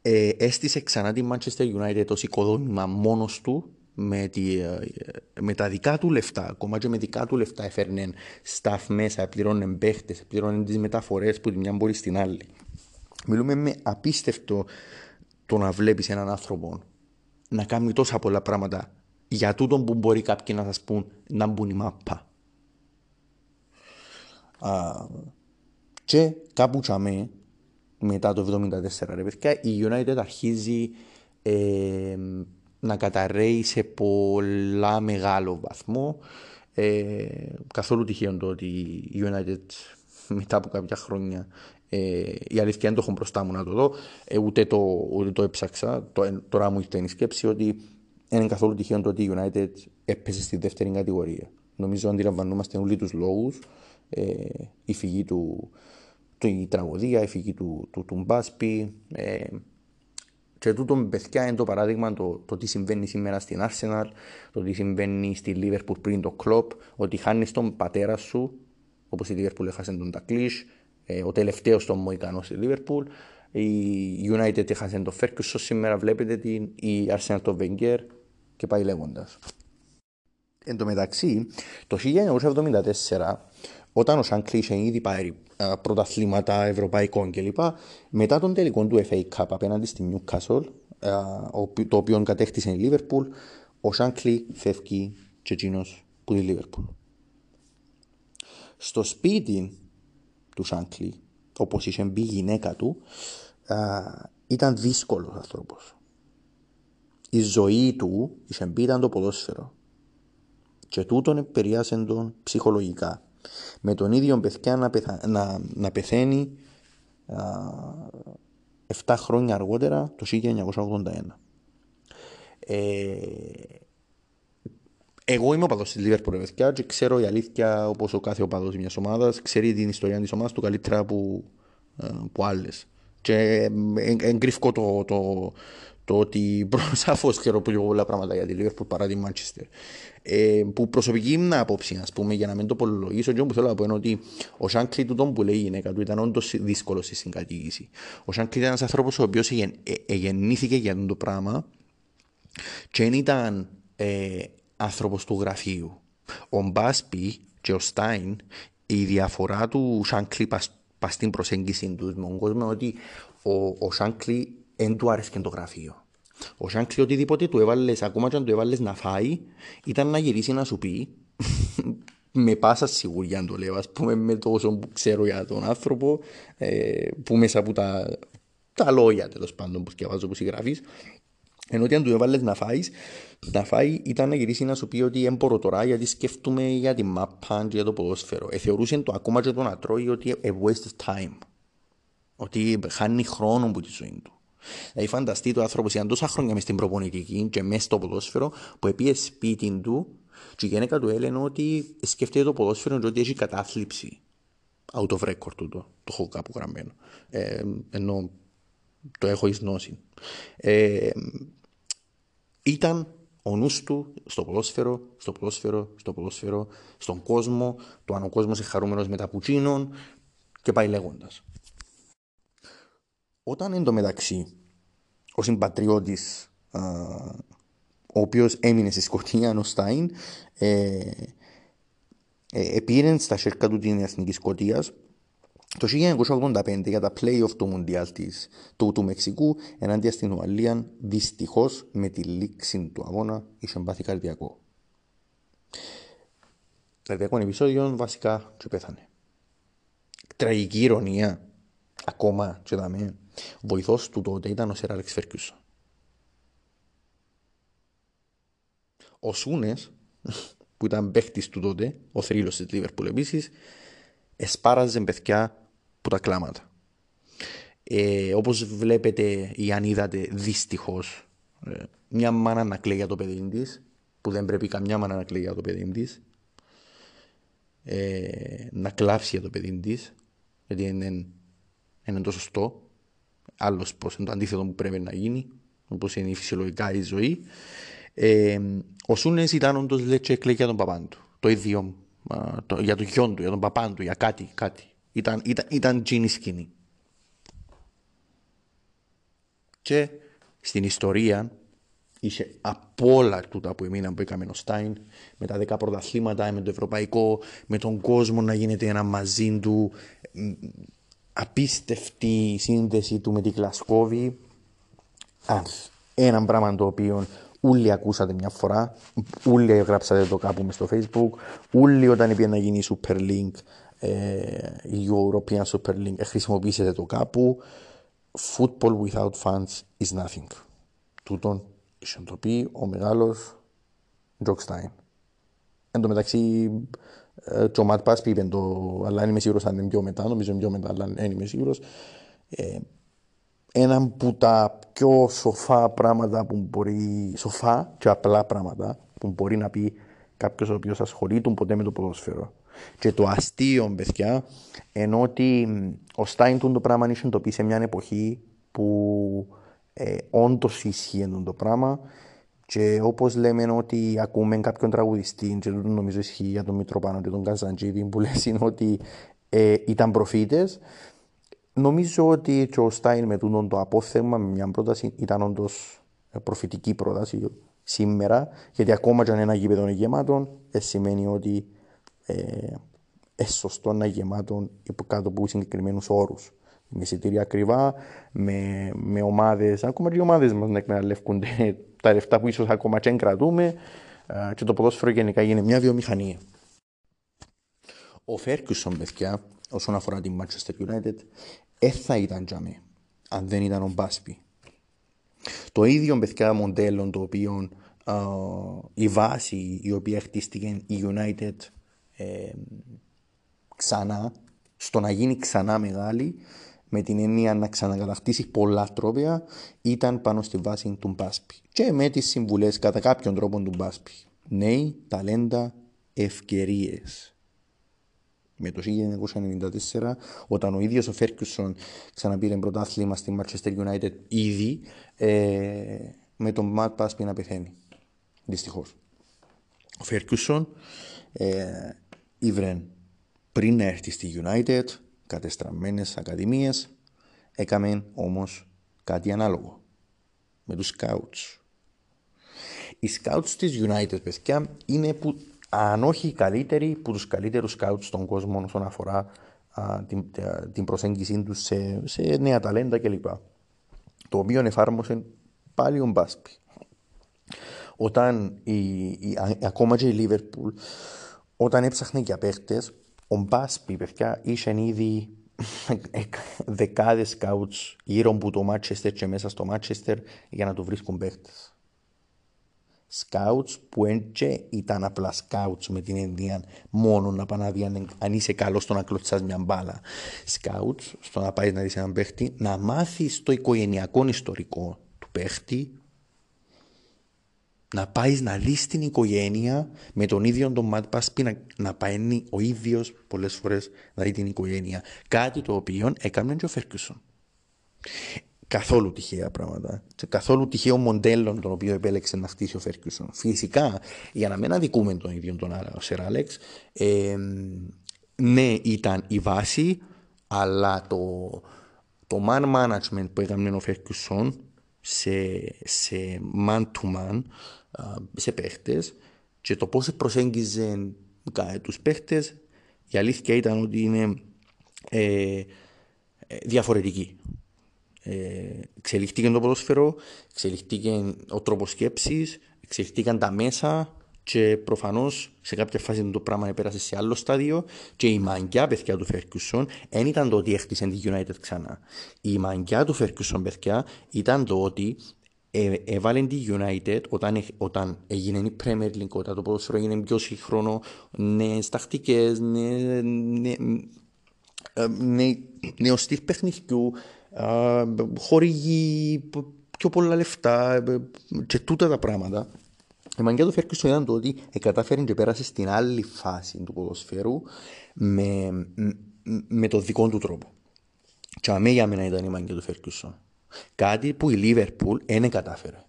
Ε, έστησε ξανά τη Manchester United ω οικοδόμημα μόνος του με, τη, ε, με τα δικά του λεφτά, ακόμα και με δικά του λεφτά έφερνε staff μέσα, πληρώνε παίχτες, πληρώνε τις μεταφορές που τη μια μπορεί στην άλλη. Μιλούμε με απίστευτο το να βλέπεις έναν άνθρωπο να κάνει τόσα πολλά πράγματα για τούτο που μπορεί κάποιοι να σας πούν να μπουν η μάπα. Α, και κάπου τσαμέ, μετά το 1974 ρε παιδιά, η United αρχίζει ε, να καταρρέει σε πολλά μεγάλο βαθμό. Ε, καθόλου τυχαίο το ότι η United μετά από κάποια χρόνια ε, η αλήθεια δεν το έχω μπροστά μου να το δω, ε, ούτε, το, ούτε το έψαξα. Το, τώρα μου ήρθε η σκέψη ότι δεν είναι καθόλου τυχαίο το ότι η United έπεσε στη δεύτερη κατηγορία. Νομίζω αντιλαμβανόμαστε όλοι τους λόγους. Ε, η φυγή του, του, η τραγωδία, η φυγή του, του, του Μπάσπι, ε, και τούτο με παιδιά είναι το παράδειγμα το, το τι συμβαίνει σήμερα στην Arsenal, το τι συμβαίνει στη Liverpool πριν το Klopp, ότι χάνεις τον πατέρα σου, όπως η Liverpool έχασε τον Τακλής, ε, ο τελευταίος τον Μοϊκανό στη Liverpool, η United έχασε τον Ferguson, σήμερα βλέπετε την, η Arsenal τον Wenger και πάει λέγοντας. Εν τω μεταξύ, το 1974 όταν ο Σάνκλι είχε ήδη πάρει πρωταθλήματα ευρωπαϊκών κλπ. Μετά τον τελικό του FA Cup απέναντι στη Newcastle, το οποίο κατέκτησε η Liverpool, ο Σάνκλι φεύγει και εκείνος που είναι η Liverpool. Στο σπίτι του Σάνκλι, όπως είχε μπει η γυναίκα του, ήταν δύσκολος άνθρωπος. η ζωή του είχε μπει ήταν το ποδόσφαιρο. Και τούτον επηρεάσε τον ψυχολογικά. Με τον ίδιο παιδιά να, πεθα... να, να πεθαίνει α, 7 χρόνια αργότερα, το 1981. Ε, εγώ είμαι ο παδός της Λίβερπουλ, παιδιά, και ξέρω η αλήθεια όπως ο κάθε οπαδός μιας ομάδας ξέρει την ιστορία της ομάδας του καλύτερα από, από άλλες. Και εγκρίφκω το, το, το ότι [laughs] προσαφώ ξέρω πιο πολλά πράγματα για τη Λίβερπουλ παρά τη Μάντσεστερ. Ε, που προσωπική μου άποψη, ας πούμε, για να μην το απολογήσω, και που θέλω να πω είναι ότι ο Σάνκλι του τον που λέει η γυναίκα του ήταν όντως δύσκολος στη συγκατοίκηση. Ο Σάνκλι ήταν ένας άνθρωπος ο οποίος γεννήθηκε για αυτό το πράγμα και δεν ήταν ε, άνθρωπος του γραφείου. Ο Μπάσπι και ο Στάιν, η διαφορά του Σάνκλι πας στην προσέγγιση τους με τον κόσμο ότι ο, ο Σάνκλι δεν του άρεσε και το γραφείο. Ο Σάνκλι οτιδήποτε του έβαλες, ακόμα και αν του έβαλες να φάει, ήταν να γυρίσει να σου πει [laughs] με πάσα σιγουριά το λέω, ας πούμε με τόσο που ξέρω για τον άνθρωπο, ε, που μέσα από τα, τα λόγια τέλος πάντων που σκεφάζω που συγγράφεις, ενώ ότι αν του έβαλες να φάεις, να φάει ήταν να γυρίσει να σου πει ότι δεν μπορώ τώρα γιατί σκέφτομαι για τη μάπα και για το ποδόσφαιρο. Ε, θεωρούσε το ακόμα και το να τρώει ότι a waste time. Ότι χάνει χρόνο από τη ζωή του. Δηλαδή φανταστεί το άνθρωπος ήταν τόσα χρόνια μες στην προπονητική και μέσα στο ποδόσφαιρο που επίε σπίτι του και η γυναίκα του έλεγε ότι σκέφτεται το ποδόσφαιρο και ότι έχει κατάθλιψη. Out of record του το, το έχω κάπου γραμμένο. Ε, ενώ το έχω εις γνώση. Ε, ήταν ο νους του στο ποδόσφαιρο, στο ποδόσφαιρο, στο ποδόσφαιρο, στον κόσμο, το αν ο κόσμος είναι χαρούμενος με τα πουτσίνων και πάει λέγοντας. Όταν εντωμεταξύ ο συμπατριώτης ο οποίος έμεινε στη Σκοτία, ο Στάιν, ε, ε, στα σέρκα του την Εθνικής Σκοτίας το 1985 για τα play-off του Μουντιάλ της, του, του Μεξικού ενάντια στην Ουαλία δυστυχώς με τη λήξη του αγώνα είχε πάθει καρδιακό. Καρδιακό επεισόδιο βασικά και πέθανε. Τραγική ηρωνία ακόμα και δαμε. Βοηθός του τότε ήταν ο Σερ Άλεξ Φέρκιουσον. Ο Σούνες που ήταν παίχτης του τότε, ο θρύλος της Λίβερπουλ επίσης, εσπάραζε παιδιά που τα κλάματα. Ε, όπως βλέπετε ή αν είδατε δυστυχώς ε, μια μάνα να κλαίει για το παιδί της, που δεν πρέπει καμιά μάνα να κλαίει για το παιδί της, ε, να κλάψει για το παιδί της, γιατί είναι, είναι το σωστό άλλος πώς είναι το αντίθετο που πρέπει να γίνει όπως είναι η φυσιολογικά η ζωή ε, ο Σούνες ήταν όντως λέτσι και για τον παπά του το ίδιο το, για τον γιον του, για τον παπά του, για κάτι, κάτι. Ήταν, ήταν, ήταν τζίνι σκηνή. Και στην ιστορία είχε από όλα τούτα που έμειναν που έκαμε ο Στάιν, με τα δέκα πρωταθλήματα, με το ευρωπαϊκό, με τον κόσμο να γίνεται ένα μαζί του, απίστευτη σύνδεση του με τη Γλασκόβη. Ένα πράγμα το οποίο Όλοι ακούσατε μια φορά, όλοι γράψατε το κάπου μες στο facebook, όλοι όταν πήγαινε να γίνει η Super Link, ε, η European Super Link, ε, χρησιμοποιήσετε το κάπου. Football without fans is nothing. Τούτον είχε το πει ο μεγάλος Τζοκστάιν. Εν τω μεταξύ, ε, και ο Ματ Πας είπε το, αλλά δεν είμαι σίγουρος αν είναι πιο μετά, νομίζω πιο μετά, αλλά δεν είμαι σίγουρος. Ε, ένα από τα πιο σοφά πράγματα που μπορεί, σοφά και απλά πράγματα που μπορεί να πει κάποιος ο οποίος ασχολείται ποτέ με το ποδόσφαιρο. Και το αστείο, παιδιά, ενώ ότι ο Στάιν το πράγμα είχε το πει σε μια εποχή που ε, όντως ισχύει το πράγμα. Και όπως λέμε ότι ακούμε κάποιον τραγουδιστή, και το νομίζω ισχύει για τον Μητροπάνο και τον Καζαντζίδη, που λένε ότι ε, ήταν προφήτες, Νομίζω ότι και ο Στάιν με τούτον το απόθεμα με μια πρόταση ήταν όντως προφητική πρόταση σήμερα, γιατί ακόμα και αν ένα γήπεδο είναι γεμάτο, ε, σημαίνει ότι ε, ε, σωστό να γεμάτο κάτω από συγκεκριμένους όρους. Με εισιτήρια ακριβά, με, με ομάδες, ακόμα και οι ομάδες μας να εκμεταλλεύονται τα λεφτά που ίσως ακόμα και κρατούμε, ε, και το ποδόσφαιρο γενικά είναι μια βιομηχανία. Ο Φέρκουσον, παιδιά, όσον αφορά την Manchester United, δεν θα ήταν τζαμί αν δεν ήταν ο Μπάσπι. Το ίδιο παιδιά μοντέλο το οποίο α, η βάση η οποία χτίστηκε η United ε, ξανά, στο να γίνει ξανά μεγάλη, με την έννοια να ξανακατακτήσει πολλά τρόπια, ήταν πάνω στη βάση του Μπάσπη. Και με τις συμβουλές κατά κάποιον τρόπο του Μπάσπη. Νέοι, ταλέντα, ευκαιρίες. Με το 1994, όταν ο ίδιος ο Φέρκιουσον ξαναπήρε πρωτάθλημα στη Manchester United ήδη, ε, με τον Ματ Πάσπη να πεθαίνει. Δυστυχώς. Ο Φέρκιουσον ε, ήβρε πριν να έρθει στη United, κατεστραμμένες ακαδημίες, έκαμε όμως κάτι ανάλογο με τους scouts. Οι scouts της United, παιδιά, είναι που, αν όχι οι καλύτεροι, που τους καλύτερους scouts στον κόσμο όσον αφορά α, την, την προσέγγιση τους σε, σε νέα ταλέντα κλπ. Το οποίο εφάρμοσε πάλι ο Μπάσπι. Όταν η, η, ακόμα και η Liverpool, όταν έψαχνε για παίχτες, ο Μπάσπι, παιδιά, είχε ήδη [laughs] δεκάδες σκάουτ γύρω από το Μάτσεστερ και μέσα στο Μάτσεστερ για να του βρίσκουν παίχτε. Σκάουτς που έτσι ήταν απλά σκάουτς με την έννοια μόνο να πάνε να δει αν, αν είσαι καλός στο να κλωτσάς μια μπάλα. Σκάουτς στο να πάει να δεις έναν παίχτη, να μάθεις το οικογενειακό ιστορικό του παίχτη, να πάεις να δει την οικογένεια με τον ίδιο τον Ματ Πάσπι να, να πάει ο ίδιος πολλές φορές να δει την οικογένεια. Κάτι το οποίο έκανε και ο Φέρκιουσον. Καθόλου τυχαία πράγματα. Και καθόλου τυχαίο μοντέλο τον οποίο επέλεξε να χτίσει ο Φέρκιουσον. Φυσικά, για να μην αδικούμε τον ίδιο τον Σερ Άλεξ, ε, ναι, ήταν η βάση, αλλά το, το man management που έκανε ο Φέρκιουσον σε, σε man to man σε παίχτες και το πώς προσέγγιζε τους παίχτες, η αλήθεια ήταν ότι είναι ε, ε διαφορετική. Ε, εξελιχθήκε το ποδόσφαιρο, εξελιχθήκε ο τρόπος σκέψης, εξελιχθήκαν τα μέσα και προφανώς σε κάποια φάση το πράγμα πέρασε σε άλλο στάδιο και η μαγκιά παιδιά του Φέρκουσον δεν ήταν το ότι έχτισε τη United ξανά. Η μαγκιά του Φέρκουσον παιδιά ήταν το ότι ε, έβαλε τη United όταν, όταν έγινε η Premier League, όταν το ποδόσφαιρο έγινε πιο σύγχρονο, νέες τακτικές, νέο νέ, νέ, νέος στυλ παιχνιδιού, χορηγοί, πιο πολλά λεφτά και τούτα τα πράγματα. Η μαγκιά του Φέρκουσο ήταν το ότι κατάφερε και πέρασε στην άλλη φάση του ποδοσφαίρου με, με το δικό του τρόπο. Και αμέ για μένα ήταν η μαγκιά του Φέρκουσον. Κάτι που η Λίβερπουλ δεν κατάφερε.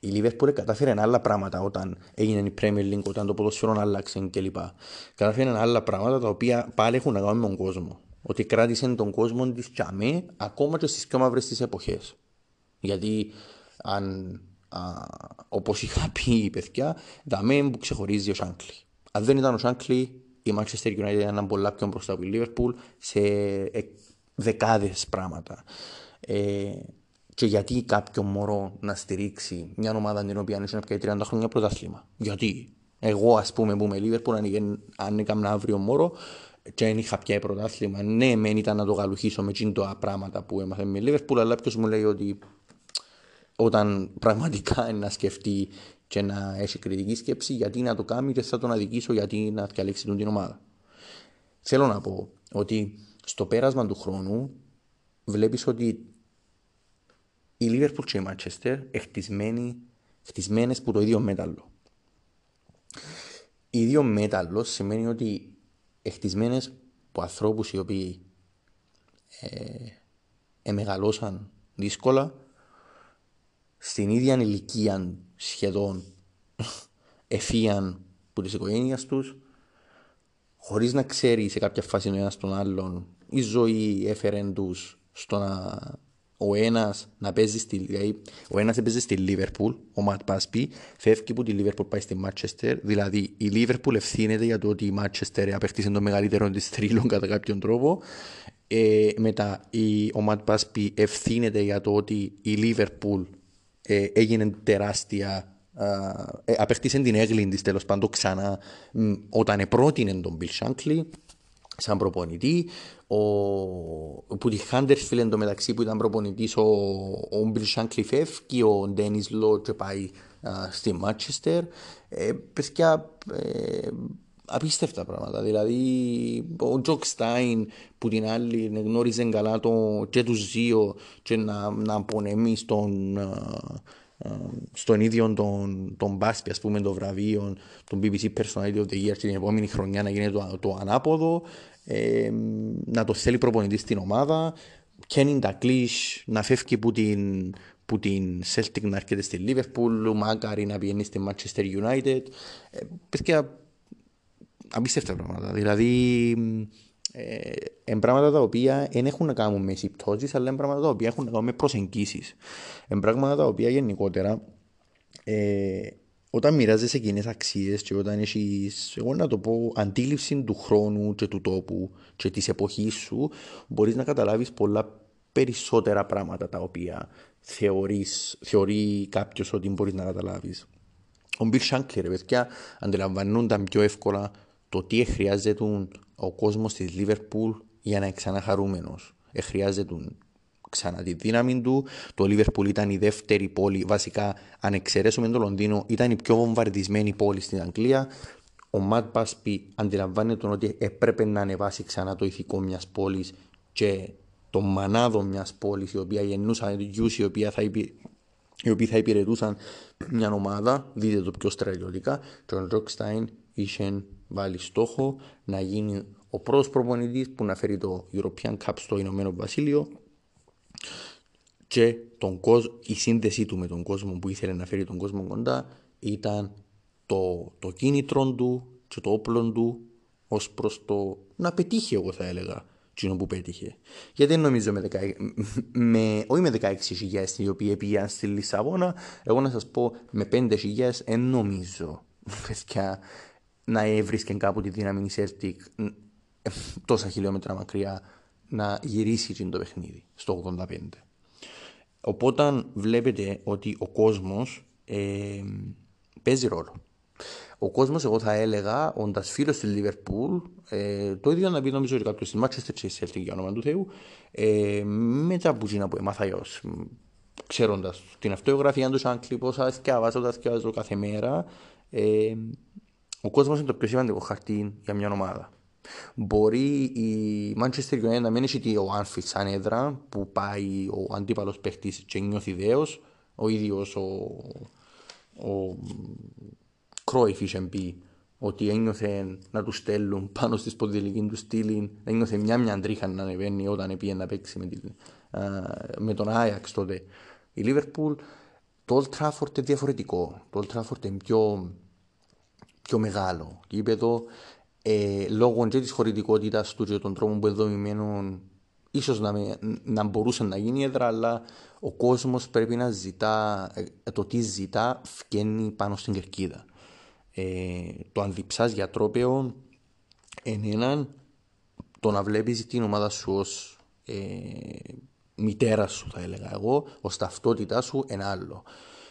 Η Λίβερπουλ κατάφερε άλλα πράγματα όταν έγινε η Premier League, όταν το ποδοσφαίρο άλλαξε κλπ. Κατάφερε άλλα πράγματα τα οποία πάλι έχουν να κάνουν με τον κόσμο. Ότι κράτησε τον κόσμο της τσαμέ ακόμα και στις πιο μαύρες τι εποχές. Γιατί αν όπως είχα πει η παιδιά, δαμέ που ξεχωρίζει ο Σάνκλι. Αν δεν ήταν ο Σάνκλι, η Manchester United ήταν πολλά πιο μπροστά από η Liverpool σε δεκάδες πράγματα. Ε, και γιατί κάποιο μωρό να στηρίξει μια ομάδα την οποία έχει να πιάει 30 χρόνια πρωτάθλημα; Γιατί εγώ, ας πούμε, που είμαι Λίβερπουλ, αν, αν έκανα αύριο μωρό και δεν είχα πια πρωτάθλημα, ναι, μεν ήταν να το γαλουχίσω με τα πράγματα που έμαθε με Λίβερπουλ, αλλά ποιος μου λέει ότι όταν πραγματικά είναι να σκεφτεί και να έχει κριτική σκέψη, γιατί να το κάνει και θα τον αδικήσω γιατί να διαλέξει την ομάδα. Θέλω να πω ότι στο πέρασμα του χρόνου βλέπεις ότι η Liverpool και η Manchester χτισμένες που το ίδιο μέταλλο. ίδιο μέταλλο σημαίνει ότι χτισμένες από ανθρώπους οι οποίοι ε, εμεγαλώσαν δύσκολα στην ίδια ηλικία σχεδόν [laughs] εφίαν που τις οικογένειες τους χωρίς να ξέρει σε κάποια φάση ο ένας τον άλλον η ζωή έφερε τους στο να ο ένας να παίζει στη δηλαδή, ο ένας έπαιζε στη Λίβερπουλ, ο Ματ Πάσπι, φεύγει που τη Λίβερπουλ πάει στη Μάτσεστερ, δηλαδή η Λίβερπουλ ευθύνεται για το ότι η Μάτσεστερ απέκτησε το μεγαλύτερο της θρύλων κατά κάποιον τρόπο. Ε, μετά η, ο Ματ Πάσπι ευθύνεται για το ότι η Λίβερπουλ ε, έγινε τεράστια ε, απέκτησε την έγκλη της τέλος πάντων ξανά όταν επρότεινε τον Bill Shankly σαν προπονητή. Ο, που τη Χάντερσφιλντ εντωμεταξύ που ήταν προπονητής ο, ο Μπιλ Σάνκλι φεύγει, ο Ντένις Λό και πάει α, στη Μάντσεστερ. Ε, παιδιά, ε, απίστευτα πράγματα. Δηλαδή, ο Τζοκ Στάιν που την άλλη γνώριζε καλά το, και τους δύο και να, να απονέμει στον, στον ίδιο τον, τον Μπάσμπι, ας πούμε, το βραβείο, τον BBC Personality of the Year και την επόμενη χρονιά να γίνει το, το ανάποδο, ε, να το θέλει προπονητής στην ομάδα, Κένιν Ντακλής να φεύγει που την, που την Celtic να έρχεται στη Liverpool, Μάκαρη να πηγαίνει στη Manchester United. Ε, παιδιά, απίστευτα πράγματα. Δηλαδή, ε, πράγματα τα οποία δεν έχουν να κάνουν με συμπτώσεις, αλλά είναι πράγματα τα οποία έχουν να κάνουν με προσεγγίσεις. Είναι πράγματα τα οποία γενικότερα ε, όταν μοιράζεσαι κοινές αξίες και όταν έχεις, εγώ να το πω, αντίληψη του χρόνου και του τόπου και της εποχής σου, μπορείς να καταλάβεις πολλά περισσότερα πράγματα τα οποία θεωρείς, θεωρεί κάποιος ότι μπορείς να καταλάβεις. Ο Μπιλ Σάνκλερ, παιδιά, αντιλαμβανόνταν πιο εύκολα το τι χρειάζεται ο κόσμος της Λίβερπουλ για να είναι ξανά χαρούμενο. Ε, χρειάζεται ξανά τη δύναμη του. Το Λίβερπουλ ήταν η δεύτερη πόλη, βασικά αν εξαιρέσουμε το Λονδίνο, ήταν η πιο βομβαρδισμένη πόλη στην Αγγλία. Ο Ματ Πάσπι αντιλαμβάνεται ότι έπρεπε να ανεβάσει ξανά το ηθικό μιας πόλης και το μανάδο μιας πόλης, η οποία γεννούσαν γιους, οι οποίοι θα, υπη... οι οποίοι θα υπηρετούσαν μια ομάδα, δείτε το πιο στρατιωτικά, και ο Ροκστάιν είχε βάλει στόχο να γίνει ο πρώτος προπονητής που να φέρει το European Cup στο Ηνωμένο Βασίλειο και τον κόσμο, η σύνδεσή του με τον κόσμο που ήθελε να φέρει τον κόσμο κοντά ήταν το, το κίνητρο του και το όπλο του ως προς το να πετύχει, εγώ θα έλεγα, εκείνο που πέτυχε. Γιατί νομίζω με, 16, με όχι με 16 χιλιάδε οι οποίοι πήγαν στη Λισαβόνα, εγώ να σας πω με 5 χιλιάδε δεν νομίζω. [laughs] Παιδιά, να έβρισκε κάπου τη δύναμη η Celtic τόσα χιλιόμετρα μακριά να γυρίσει το παιχνίδι στο 85. Οπότε βλέπετε ότι ο κόσμος ε, παίζει ρόλο. Ο κόσμος, εγώ θα έλεγα, όντας φίλος της Λίβερπουλ, ε, το ίδιο να πει νομίζω ότι κάποιος στη Manchester και Celtic για όνομα του Θεού, ε, μετά από που έμαθα ω ξέροντας την αυτογραφία τους σαν κλειπό, διαβάζοντα και κάθε μέρα, ε, ο κόσμος είναι το πιο σημαντικό χαρτί για μια ομάδα. Μπορεί η Manchester United να μην έχει ο Anfield σαν έδρα που πάει ο αντίπαλος παίχτης και νιώθει δέος, ο ίδιος ο, ο Κρόιφ είχε πει ότι ένιωθε να τους στέλνουν πάνω στη σπονδυλική του στήλη, ένιωθε μια μια τρίχα να ανεβαίνει όταν πήγε να παίξει με, την, με τον Άιαξ τότε. Η Liverpool, το Old Trafford είναι διαφορετικό. Το Old Trafford είναι πιο, πιο μεγάλο. Γήπεδο ε, λόγω και της χωρητικότητας του και των τρόπων που είναι δομημένο ίσως να, να μπορούσε να γίνει έδρα αλλά ο κόσμος πρέπει να ζητά ε, το τι ζητά φκένει πάνω στην κερκίδα. Ε, το αν διψάς για τρόπαιο είναι έναν το να βλέπεις την ομάδα σου ως ε, μητέρας σου θα έλεγα εγώ ως ταυτότητά σου ένα άλλο.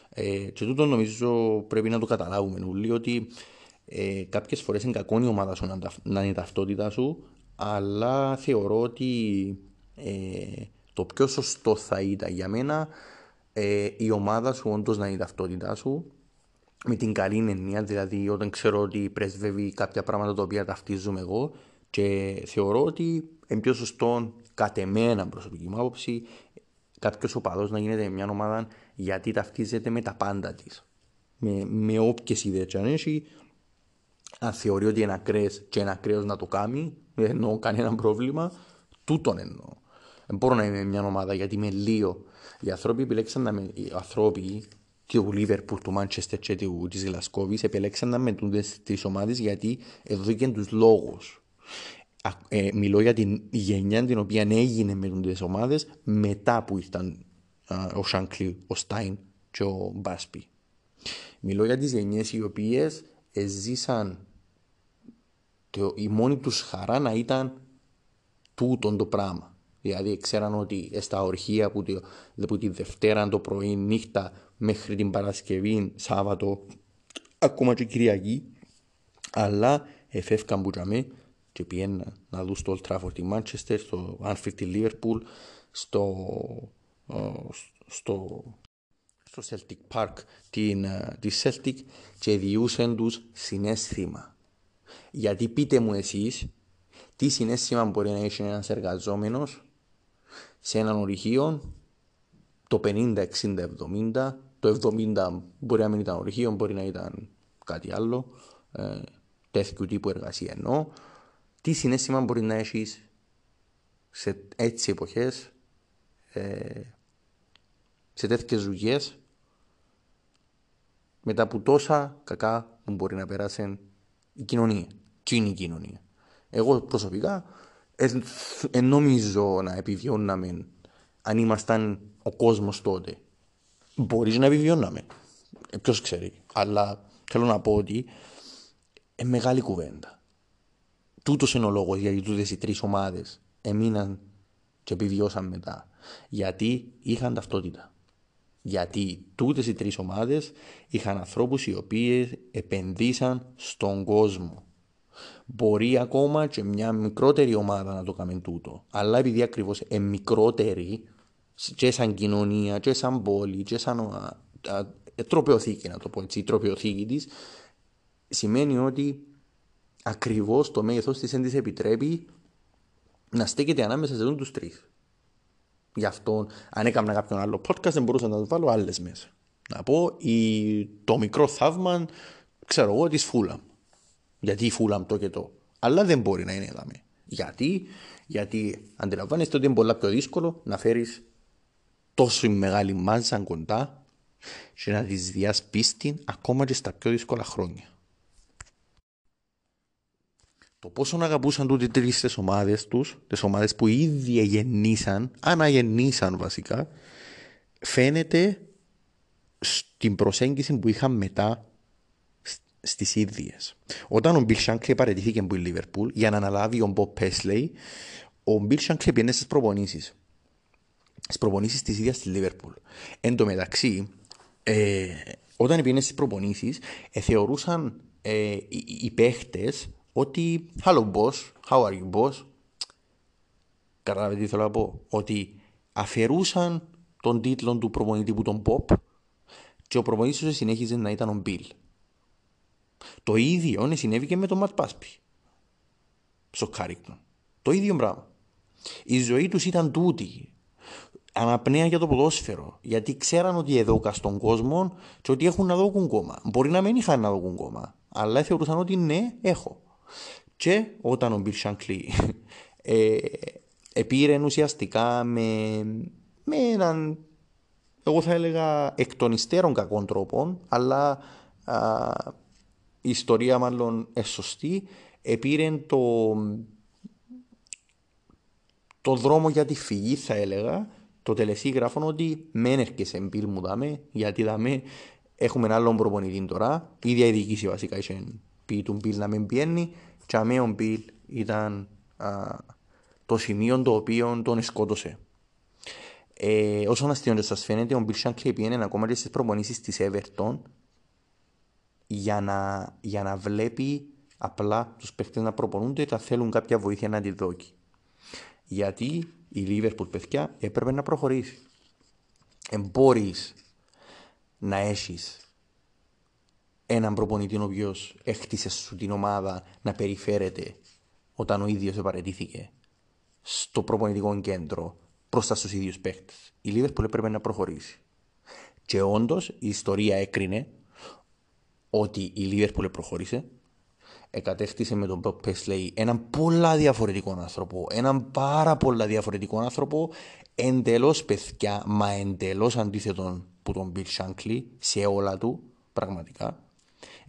Ε, και τούτο νομίζω πρέπει να το καταλάβουμε όλοι ότι ε, Κάποιες φορές είναι κακό η ομάδα σου να, να είναι η ταυτότητα σου, αλλά θεωρώ ότι ε, το πιο σωστό θα ήταν για μένα ε, η ομάδα σου όντως να είναι η ταυτότητά σου με την καλή εννοία, δηλαδή όταν ξέρω ότι πρεσβεύει κάποια πράγματα τα οποία ταυτίζομαι εγώ και θεωρώ ότι είναι πιο σωστό κατ' εμένα προσωπική μου άποψη κάποιος οπαδός να γίνεται μια ομάδα γιατί ταυτίζεται με τα πάντα της. Με, με όποιες ιδέες αν έχει, αν θεωρεί ότι είναι ακραίες και είναι ακραίος να το κάνει, δεν εννοώ κανένα πρόβλημα, τούτον εννοώ. Δεν μπορώ να είμαι μια ομάδα γιατί είμαι λίγο. Οι άνθρωποι επιλέξαν να με, οι άνθρωποι του Λίβερπουλ, του Μάντσεστερ και του, της Γλασκόβης επιλέξαν να μετούν τις ομάδες γιατί εδώ και τους λόγους. Ε, μιλώ για την γενιά την οποία έγινε με τις ομάδες μετά που ήρθαν ο Σάνκλι, ο Στάιν και ο Μπάσπι. Μιλώ για τις γενιές οι οποίες ζήσαν το, η μόνη τους χαρά να ήταν τούτον το πράγμα. Δηλαδή ξέραν ότι στα ορχεία που, τη, που τη Δευτέρα το πρωί νύχτα μέχρι την Παρασκευή, Σάββατο, ακόμα και Κυριακή, αλλά εφεύκαν που τζαμί και πιένα να δουν στο Old Trafford τη Manchester, στο Anfield τη Liverpool, στο, ε, στο, στο Celtic Park την, ε, τη Celtic και διούσαν τους συνέστημα. Γιατί πείτε μου εσείς τι συνέστημα μπορεί να έχει ένας εργαζόμενος σε έναν ορυχείο το 50, 60, 70 το 70 μπορεί να μην ήταν ορυχείο, μπορεί να ήταν κάτι άλλο ε, τέτοιου τύπου εργασία εννοώ τι συνέστημα μπορεί να έχεις σε έτσι εποχές ε, σε τέτοιες δουλειές μετά από τόσα κακά που μπορεί να περάσει η κοινωνία. Τι είναι η κοινωνία. Εγώ προσωπικά δεν νομίζω να επιβιώναμε αν ήμασταν ο κόσμος τότε. Μπορείς να επιβιώναμε. Ε, Ποιος ξέρει. Αλλά θέλω να πω ότι είναι μεγάλη κουβέντα. Τούτος είναι ο λόγος γιατί τούτες οι τρεις ομάδες έμειναν και επιβιώσαν μετά. Γιατί είχαν ταυτότητα. Γιατί τούτες οι τρεις ομάδες είχαν ανθρώπους οι οποίοι επενδύσαν στον κόσμο. Μπορεί ακόμα και μια μικρότερη ομάδα να το κάνει τούτο. Αλλά επειδή ακριβώς είναι μικρότερη, και σαν κοινωνία, και σαν πόλη, και σαν α, α, τροπεοθήκη, να το πω έτσι, η τροπεοθήκη της, σημαίνει ότι ακριβώς το μέγεθος της δεν της επιτρέπει να στέκεται ανάμεσα σε τους τρεις. Γι' αυτό, αν έκανα κάποιον άλλο podcast, δεν μπορούσα να το βάλω άλλες μέσα. Να πω η, το μικρό θαύμα, ξέρω εγώ, της Φούλαμ. Γιατί η Φούλαμ το και το. Αλλά δεν μπορεί να είναι εδώ. Γιατί, γιατί αντιλαμβάνεστε ότι είναι πολύ πιο δύσκολο να φέρεις τόσο μεγάλη μάζα κοντά και να της διασπίσει ακόμα και στα πιο δύσκολα χρόνια. Το πόσο αγαπούσαν τούτοι τρεις τις ομάδες τους, τις ομάδες που ήδη γεννήσαν, αναγεννήσαν βασικά, φαίνεται στην προσέγγιση που είχαν μετά στις ίδιες. Όταν ο Μπιλ Σάνκλε παρετήθηκε από η Λίβερπουλ για να αναλάβει ο Μποb Πέσλεϊ, ο Μπιλ Σάνκλε πήγαινε στις προπονήσεις. Στις προπονήσεις της ίδιας της Λίβερπουλ. Εν τω μεταξύ, ε, όταν πήγαινε στις προπονήσεις, ε, θεωρούσαν ε, οι, οι παίχτες ότι Hello boss, how are you boss; Καταλάβετε τι θέλω να πω Ότι αφαιρούσαν τον τίτλο του προπονητή που τον Bob και ο προπονητής τους συνέχιζε να ήταν ο Bill. Το ίδιο συνέβη και με τον Ματ Μπάσμπι. Στο Κάρινγκτον. Το ίδιο πράγμα. Η ζωή τους ήταν τούτη. Ανάπνεαν για το ποδόσφαιρο. Γιατί ξέραν ότι εδώ στον κόσμο και ότι έχουν να δώκουν κόμα. Μπορεί να μην είχαν να δώκουν κόμα. Αλλά θεωρούσαν ότι ναι, έχω. Και όταν ο Μπιλ Σανκλή ε, επήρε ουσιαστικά με, με έναν, εγώ θα έλεγα, εκ των υστέρων κακών τρόπων, αλλά α, η ιστορία μάλλον εσωστή, επήρε το, το δρόμο για τη φυγή θα έλεγα, το τελεσίγραφο ότι μεν έρχεσαι μπιλ μου δάμε, γιατί δάμε έχουμε ένα άλλο προπονητή τώρα, η ίδια η διοίκηση βασικά είχε πει του Μπιλ να μην πιένει. Και αμέ ο Μπιλ ήταν α, το σημείο το οποίο τον σκότωσε. Ε, όσον αστείον σας φαίνεται, ο Μπιλ Σάνκλε πήγαινε ακόμα και στις προπονήσεις της Everton για να, για να βλέπει απλά τους παίχτες να προπονούνται και θα θέλουν κάποια βοήθεια να τη δώσει. Γιατί η Liverpool παιδιά έπρεπε να προχωρήσει. Εμπόρεις να έχεις έναν προπονητή ο οποίος έχτισε σου την ομάδα να περιφέρεται όταν ο ίδιος επαρετήθηκε στο προπονητικό κέντρο μπροστά στους ίδιους παίχτες. Η Λίβερπουλ έπρεπε να προχωρήσει. Και όντως η ιστορία έκρινε ότι η Λίβερπουλ προχώρησε, εκατέκτησε με τον Bob Πέσλεϊ έναν πολλά διαφορετικό άνθρωπο, έναν πάρα πολλά διαφορετικό άνθρωπο, εντελώς παιδιά, μα εντελώς αντίθετο που τον Bill Shankly σε όλα του, πραγματικά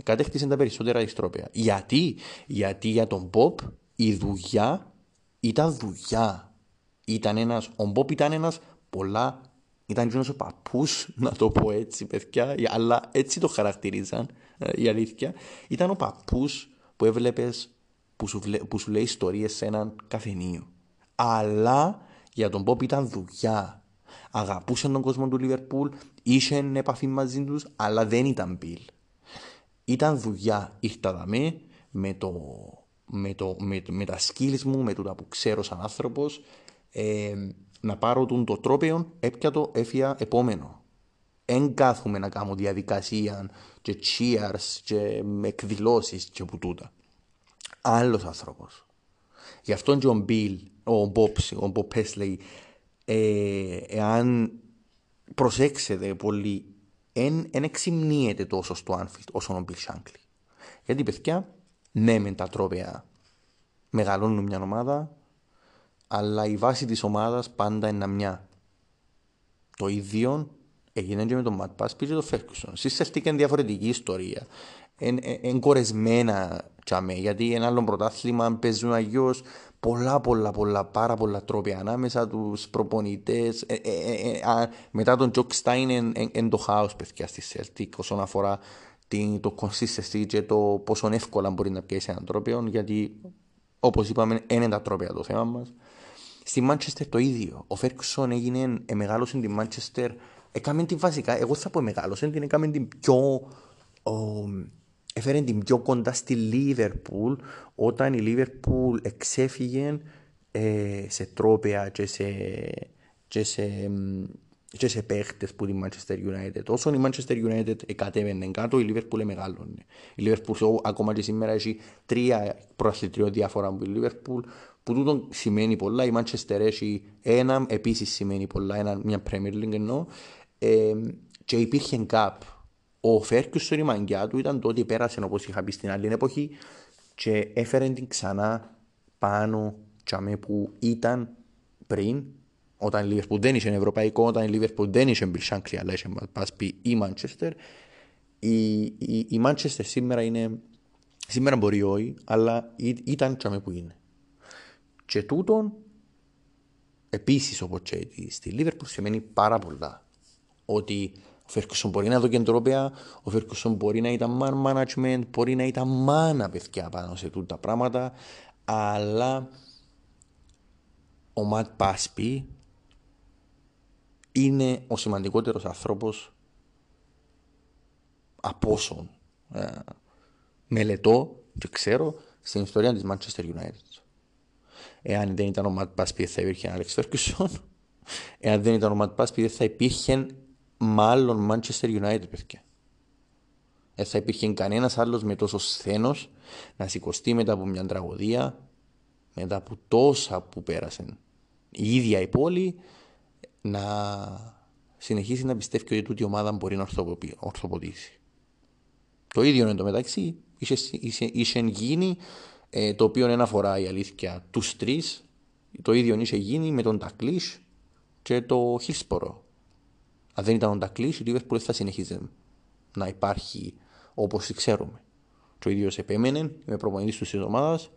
κατέκτησε τα περισσότερα ιστρόπια. Γιατί, γιατί για τον Μπομπ η δουλειά ήταν δουλειά. Ήταν ένας, ο Μπομπ ήταν ένας πολλά, ήταν και ο παππούς, να το πω έτσι παιδιά, αλλά έτσι το χαρακτηρίζαν ε, η αλήθεια. Ήταν ο παππούς που έβλεπες που σου, που σου λέει ιστορίες σε έναν καφενείο. Αλλά για τον Μπομπ ήταν δουλειά. Αγαπούσε τον κόσμο του Λιβερπούλ, είχε επαφή μαζί τους, αλλά δεν ήταν Μπιλ. Ήταν δουλειά. Ήρθα δαμέ με το, με, το, με, με τα skills μου, με το που ξέρω σαν άνθρωπος, ε, να πάρω τον το τρόπαιο, έπια το, έφυγα επόμενο. Εν κάθομαι να κάνω διαδικασία και cheers και εκδηλώσεις και που τούτα. Άλλος άνθρωπος. Γι' αυτόν και ο Μπιλ, ο Μπομπ, ο Μπομπ Πέσλεϊ, ε, εάν προσέξετε πολύ, εν, εν εξυμνίεται τόσο στο Άνφιλτ όσο ο Μπιλ Σάνκλι. Γιατί παιδιά, ναι με τα τρόπια μεγαλώνουν μια ομάδα, αλλά η βάση της ομάδας πάντα είναι μια. Το ίδιο έγινε και με τον Ματ Πάσπι και τον Φέρκουσον. Στη είναι διαφορετική ιστορία. Εγκορεσμένα τσάμε, γιατί ένα άλλο πρωτάθλημα παίζουν αγιώς πολλά πολλά πολλά πάρα πολλά τρόπια ανάμεσα τους προπονητές. Ε, ε, ε, ε μετά τον Τζοκ Στάιν είναι το χάος παιδιά στη Σέλτικ όσον αφορά την, το consistency και το πόσο εύκολα μπορεί να πιέσει έναν τρόπιο γιατί όπως είπαμε είναι τα τρόπια το θέμα μας. Στη Μάντσεστερ το ίδιο. Ο Φέρκουσον έγινε ε, μεγάλο στην Μάντσεστερ. Έκαμε την βασικά, εγώ θα πω μεγάλο, την έκαμε την πιο. Ο, έφερε την πιο κοντά στη Λίβερπουλ όταν η Λίβερπουλ εξέφυγε ε, σε τρόπια και σε, και σε, και σε παίχτες που τη Manchester United. Όσο η Manchester United κατέβαινε κάτω, η Liverpool μεγάλωνε. Η Liverpool ακόμα και σήμερα έχει τρία προαθλητριό διάφορα από η Liverpool που τούτο σημαίνει πολλά. Η Manchester έχει ένα, επίσης σημαίνει πολλά, ένα, μια Premier League εννοώ. Ε, και υπήρχε Cup. Ο Φέρκιουσον η μαγκιά του ήταν το ότι πέρασε όπως είχα πει στην άλλη εποχή και έφερε την ξανά πάνω τσαμέ που ήταν πριν όταν η Liverpool δεν είχε ευρωπαϊκό, όταν η Liverpool δεν είχε Bill Shankly αλλά είχε πας πει η Manchester η, η, η Manchester σήμερα είναι σήμερα μπορεί όχι αλλά ήταν τσαμέ που είναι και τούτον, επίσης όπως και στη Λίβερπουλ, σημαίνει πάρα πολλά. Ότι ο Φέρκουσον μπορεί να δω κεντρόπαια, ο Φέρκουσον μπορεί να ήταν man management, μπορεί να ήταν μάνα παιδιά πάνω σε τούτα πράγματα, αλλά ο Ματ Πάσπι είναι ο σημαντικότερος άνθρωπος από όσον ε, μελετώ και ξέρω στην ιστορία της Manchester United. Εάν δεν ήταν ο Ματ Πάσπι θα υπήρχε ένα Άλεξ Φέρκουσον. Εάν δεν ήταν ο Ματ Πάσπι θα υπήρχε μάλλον Manchester United παιδιά. Δεν θα υπήρχε κανένας άλλος με τόσο σθένος να σηκωστεί μετά από μια τραγωδία, μετά από τόσα που πέρασαν η ίδια η πόλη, να συνεχίσει να πιστεύει ότι τούτη η ομάδα μπορεί να ορθοποτήσει. Το ίδιο είναι το μεταξύ, είχε, είχε, είχε γίνει ε, το οποίο δεν αφορά η αλήθεια τους τρεις. Το ίδιο είχε γίνει με τον Τακλής και το Χίλσπορο. Αν δεν ήταν ο Τακλή, η Λίβερπουλ θα συνεχίζει να υπάρχει όπως ξέρουμε. Το ίδιος επέμενε με προπονητής της ομάδας,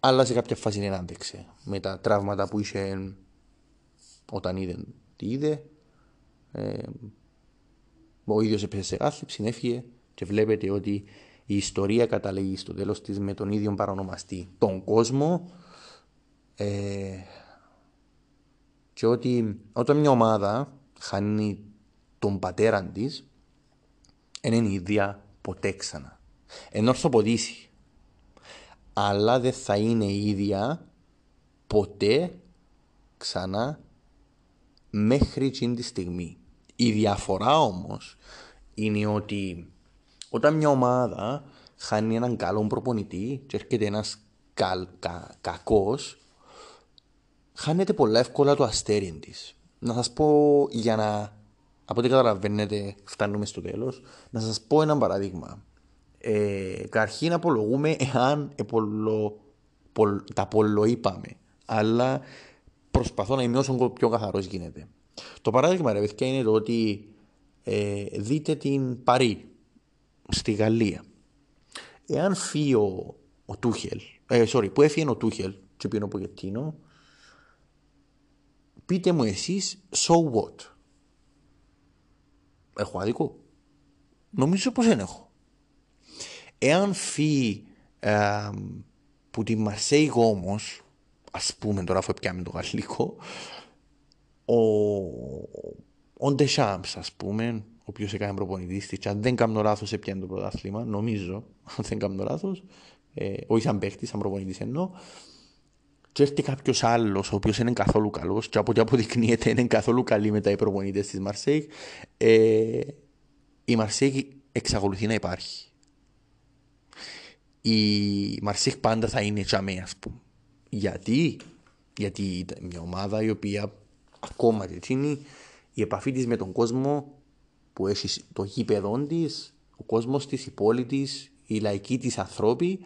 αλλά σε κάποια φάση δεν άντεξε. Με τα τραύματα που είχε όταν είδε τι είδε, ε, ο ίδιος έπεσε σε κάθλιψη, έφυγε και βλέπετε ότι η ιστορία καταλήγει στο τέλος της με τον ίδιο παρονομαστή, τον κόσμο. Ε, και ότι όταν μια ομάδα χάνει τον πατέρα της, δεν είναι η ίδια ποτέ ξανά. Ενώ ορθοποδήσει. Αλλά δεν θα είναι η ίδια ποτέ ξανά μέχρι εκείνη τη στιγμή. Η διαφορά όμως είναι ότι όταν μια ομάδα χάνει έναν καλό προπονητή και έρχεται ένας κα, κα, κακός, χάνεται πολλά εύκολα το αστέρι της. Να σας πω για να. Από ό,τι καταλαβαίνετε, φτάνουμε στο τέλος. Να σας πω ένα παράδειγμα. Ε, καταρχήν απολογούμε εάν επολο, πολ, τα πολλοείπαμε. Αλλά προσπαθώ να είμαι όσο πιο καθαρός γίνεται. Το παράδειγμα, ρε παιδιά, είναι το ότι ε, δείτε την Παρή στη Γαλλία. Εάν φύγει ο, ο Τούχελ, ε, sorry, που έφυγε ο Τούχελ και πήγαινε ο Πογετίνο, πείτε μου εσείς, so what; Έχω άδικο; Νομίζω πως δεν έχω. Εάν φύγει ε, που τη Μαρσέη όμως, ας πούμε τώρα αφού πιάμε το γαλλικό, ο, ο Ντεσάμπς ας πούμε, ο οποίος έκανε προπονητής της. Αν δεν κάνω λάθος, έπιανε το πρωτάθλημα. Νομίζω, αν δεν κάνω λάθος, ε, όχι σαν παίχτης, σαν προπονητής εννοώ, και έρθει κάποιος άλλος, ο οποίος είναι καθόλου καλός, και από ό,τι αποδεικνύεται είναι καθόλου καλή μετά οι προπονητέ της Μαρσέη, ε, η Μαρσέη εξακολουθεί να υπάρχει. Η Μαρσέη πάντα θα είναι τζαμέ, ας πούμε. Γιατί; Γιατί ήταν μια ομάδα η οποία ακόμα και είναι η επαφή της με τον κόσμο που έχει το γήπεδο της, ο κόσμος της, η πόλη της, η λαϊκή της ανθρώπη,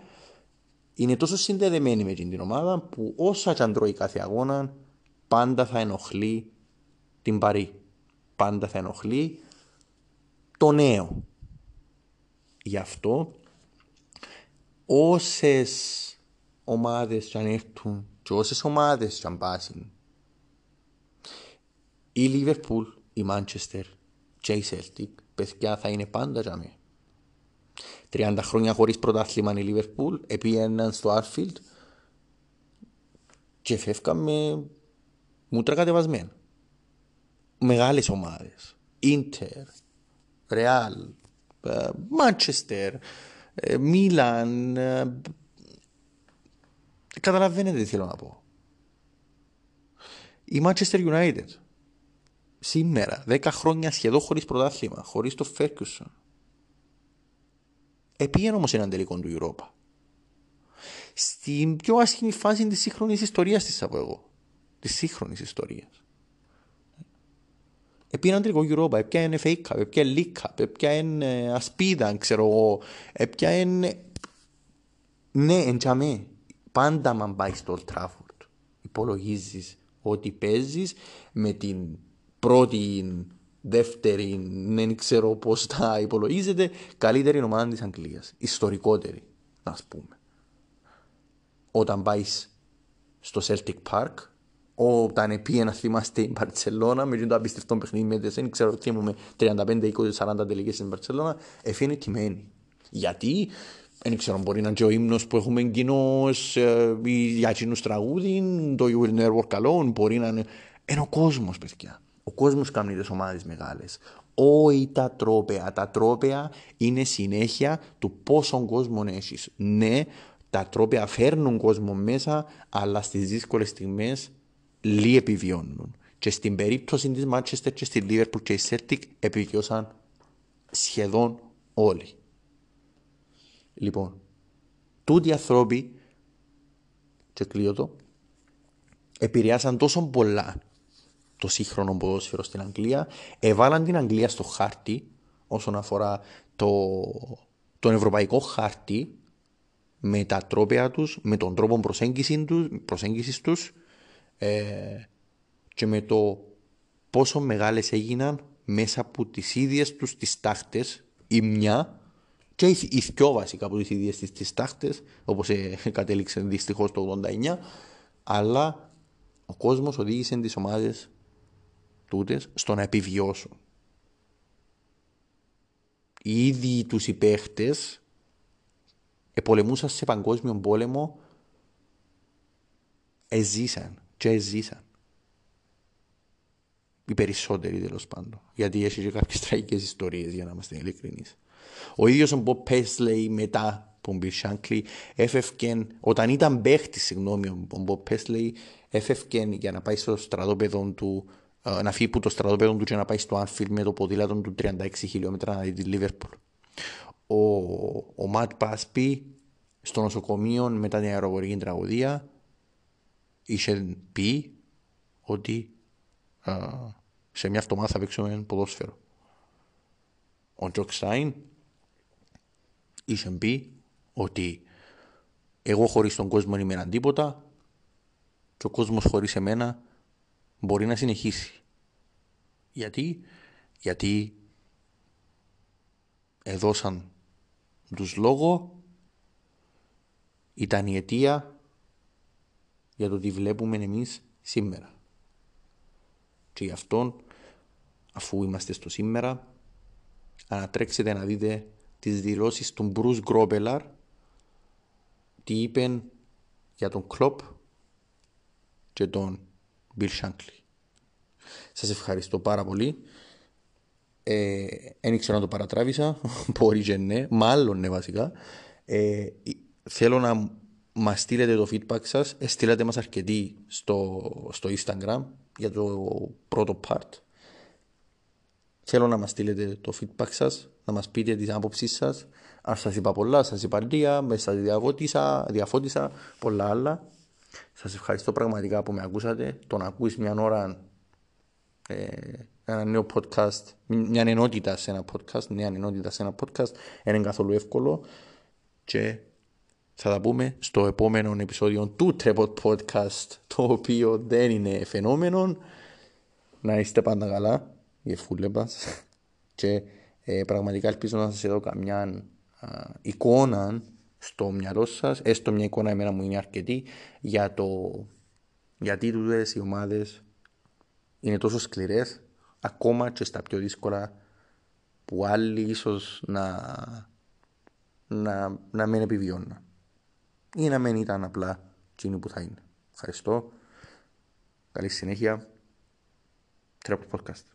είναι τόσο συνδεδεμένη με την ομάδα που όσα και αν τρώει κάθε αγώνα, πάντα θα ενοχλεί την παρή. Πάντα θα ενοχλεί το νέο. Γι' αυτό όσες ομάδες και αν έρθουν και όσες ομάδες και αν πάσουν η Λίβερπουλ, η Μάντσεστερ και η Celtic παιδιά θα είναι πάντα για μένα. 30 χρόνια χωρίς πρωτάθλημα η Λίβερπουλ επίεναν στο Άρφιλτ και φεύγαμε μούτρα κατεβασμένα. Μεγάλες ομάδες. Ίντερ, Ρεάλ, Μάντσεστερ, Μίλαν. Καταλαβαίνετε τι θέλω να πω. Η Manchester United σήμερα, 10 χρόνια σχεδόν χωρίς πρωτάθλημα, χωρίς το Ferguson. Επήγαινε όμως έναν τελικό του Europa. Στην πιο άσχημη φάση της σύγχρονης ιστορίας της από εγώ. Της σύγχρονης ιστορίας. Επήγαινε έναν τελικό Europa, έπιανε FA Cup, έπιανε League Cup, έπιανε Ασπίδα, ξέρω εγώ, έπιανε... Ναι, εντιαμέ. Πάντα man πάει στο Old Trafford, υπολογίζεις ότι παίζεις με την πρώτη, δεύτερη, δεν ξέρω πώς τα υπολογίζεται, καλύτερη ομάδα της Αγγλίας. Ιστορικότερη, α πούμε. Όταν πάεις στο Celtic Park, όταν επίε να θυμάστε η Μπαρσελόνα, με το απίστευτο παιχνίδι με δεν ξέρω τι μου με 35, 20, 40 τελικές στην Μπαρσελόνα, εφήνει τιμένη. Γιατί, δεν ξέρω, μπορεί να είναι και ο ύμνος που έχουμε κοινό ε, για εκείνους τραγούδι, το You Will Never Walk Alone, μπορεί να είναι... Είναι ο κόσμος, παιδιά. Ο κόσμος κάνει τις ομάδες μεγάλες. Όχι τα τρόπαια. Τα τρόπαια είναι συνέχεια του πόσο κόσμο έχεις. Ναι, τα τρόπαια φέρνουν κόσμο μέσα, αλλά στις δύσκολες στιγμές λίγοι επιβιώνουν. Και στην περίπτωση της Manchester και στη Liverpool και η Celtic επιβιώσαν σχεδόν όλοι. Λοιπόν, τούτοι οι άνθρωποι, και κλείω το, επηρεάσαν τόσο πολλά το σύγχρονο ποδόσφαιρο στην Αγγλία, έβαλαν την Αγγλία στο χάρτη όσον αφορά το, τον ευρωπαϊκό χάρτη με τα τρόπια τους, με τον τρόπο προσέγγισης τους, προσέγγισης τους ε, και με το πόσο μεγάλες έγιναν μέσα από τις ίδιες τους τις τάχτες η μια και οι, οι δυο βασικά από τις ίδιες τις, τις τάχτες όπως ε, [laughs] κατέληξε δυστυχώς το 89 αλλά ο κόσμος οδήγησε τις ομάδες τούτες στο να επιβιώσουν. Οι ίδιοι τους οι παίχτες επολεμούσαν σε παγκόσμιο πόλεμο εζήσαν και εζήσαν. Οι περισσότεροι τέλος πάντων. Γιατί έχει και κάποιες τραγικές ιστορίες για να είμαστε ειλικρινείς. Ο ίδιος ο Μποb Πέσλεϊ μετά τον Μπιλ Σάνκλι έφευκε, όταν ήταν παίχτης, συγγνώμη, ο Μποb Πέσλεϊ έφευκε για να πάει στο στρατόπεδο του ε, να φύγει από το στρατόπεδο του και να πάει στο Άνφιλ με το ποδήλατο του 36 χιλιόμετρα να δει τη Λίβερπουλ. Ο, ο Ματ Πάσπι στο νοσοκομείο μετά την αεροπορική τραγωδία είχε πει ότι α, σε μια εβδομάδα θα παίξουμε ποδόσφαιρο. Ο Τζοκ Στάιν είχε πει ότι εγώ χωρίς τον κόσμο είμαι ένα τίποτα και ο κόσμος χωρίς εμένα μπορεί να συνεχίσει. Γιατί, γιατί έδωσαν τους λόγο ήταν η αιτία για το τι βλέπουμε εμείς σήμερα. Και γι' αυτό, αφού είμαστε στο σήμερα, ανατρέξετε να δείτε τις δηλώσεις του Μπρούς Γκρόπελαρ τι είπε για τον Κλόπ και τον Bill Shankly. Σας ευχαριστώ πάρα πολύ. Ε, δεν ήξερα να το παρατράβησα, [laughs] μπορεί και ναι, μάλλον ναι βασικά. Ε, θέλω να μας στείλετε το feedback σας. Στείλατε μας αρκετοί στο, στο Instagram για το πρώτο part. Θέλω να μας στείλετε το feedback σας, να μας πείτε τις άποψεις σας. Αν σας είπα πολλά, σας είπα λίγα, μες σας διαφώτισα, διαφώτισα, πολλά άλλα. Σας ευχαριστώ πραγματικά που με ακούσατε. Το να ακούεις μια ώρα ε, ένα νέο podcast, μια ενότητα σε ένα podcast, μια ενότητα σε ένα podcast, δεν είναι καθόλου εύκολο και θα τα πούμε στο επόμενο επεισόδιο του Trepot Podcast, το οποίο δεν είναι φαινόμενο. Να είστε πάντα καλά, για φούλεμπας. Και ε, πραγματικά ελπίζω να σας δω καμιά α, εικόνα στο μυαλό σας, έστω μια εικόνα εμένα μου είναι αρκετή, για το γιατί τούτες οι ομάδες είναι τόσο σκληρές, ακόμα και στα πιο δύσκολα που άλλοι ίσως να, να, να μην επιβιώνουν ή να μην ήταν απλά εκείνοι που θα είναι. Ευχαριστώ. Καλή συνέχεια. Τρέπο podcast.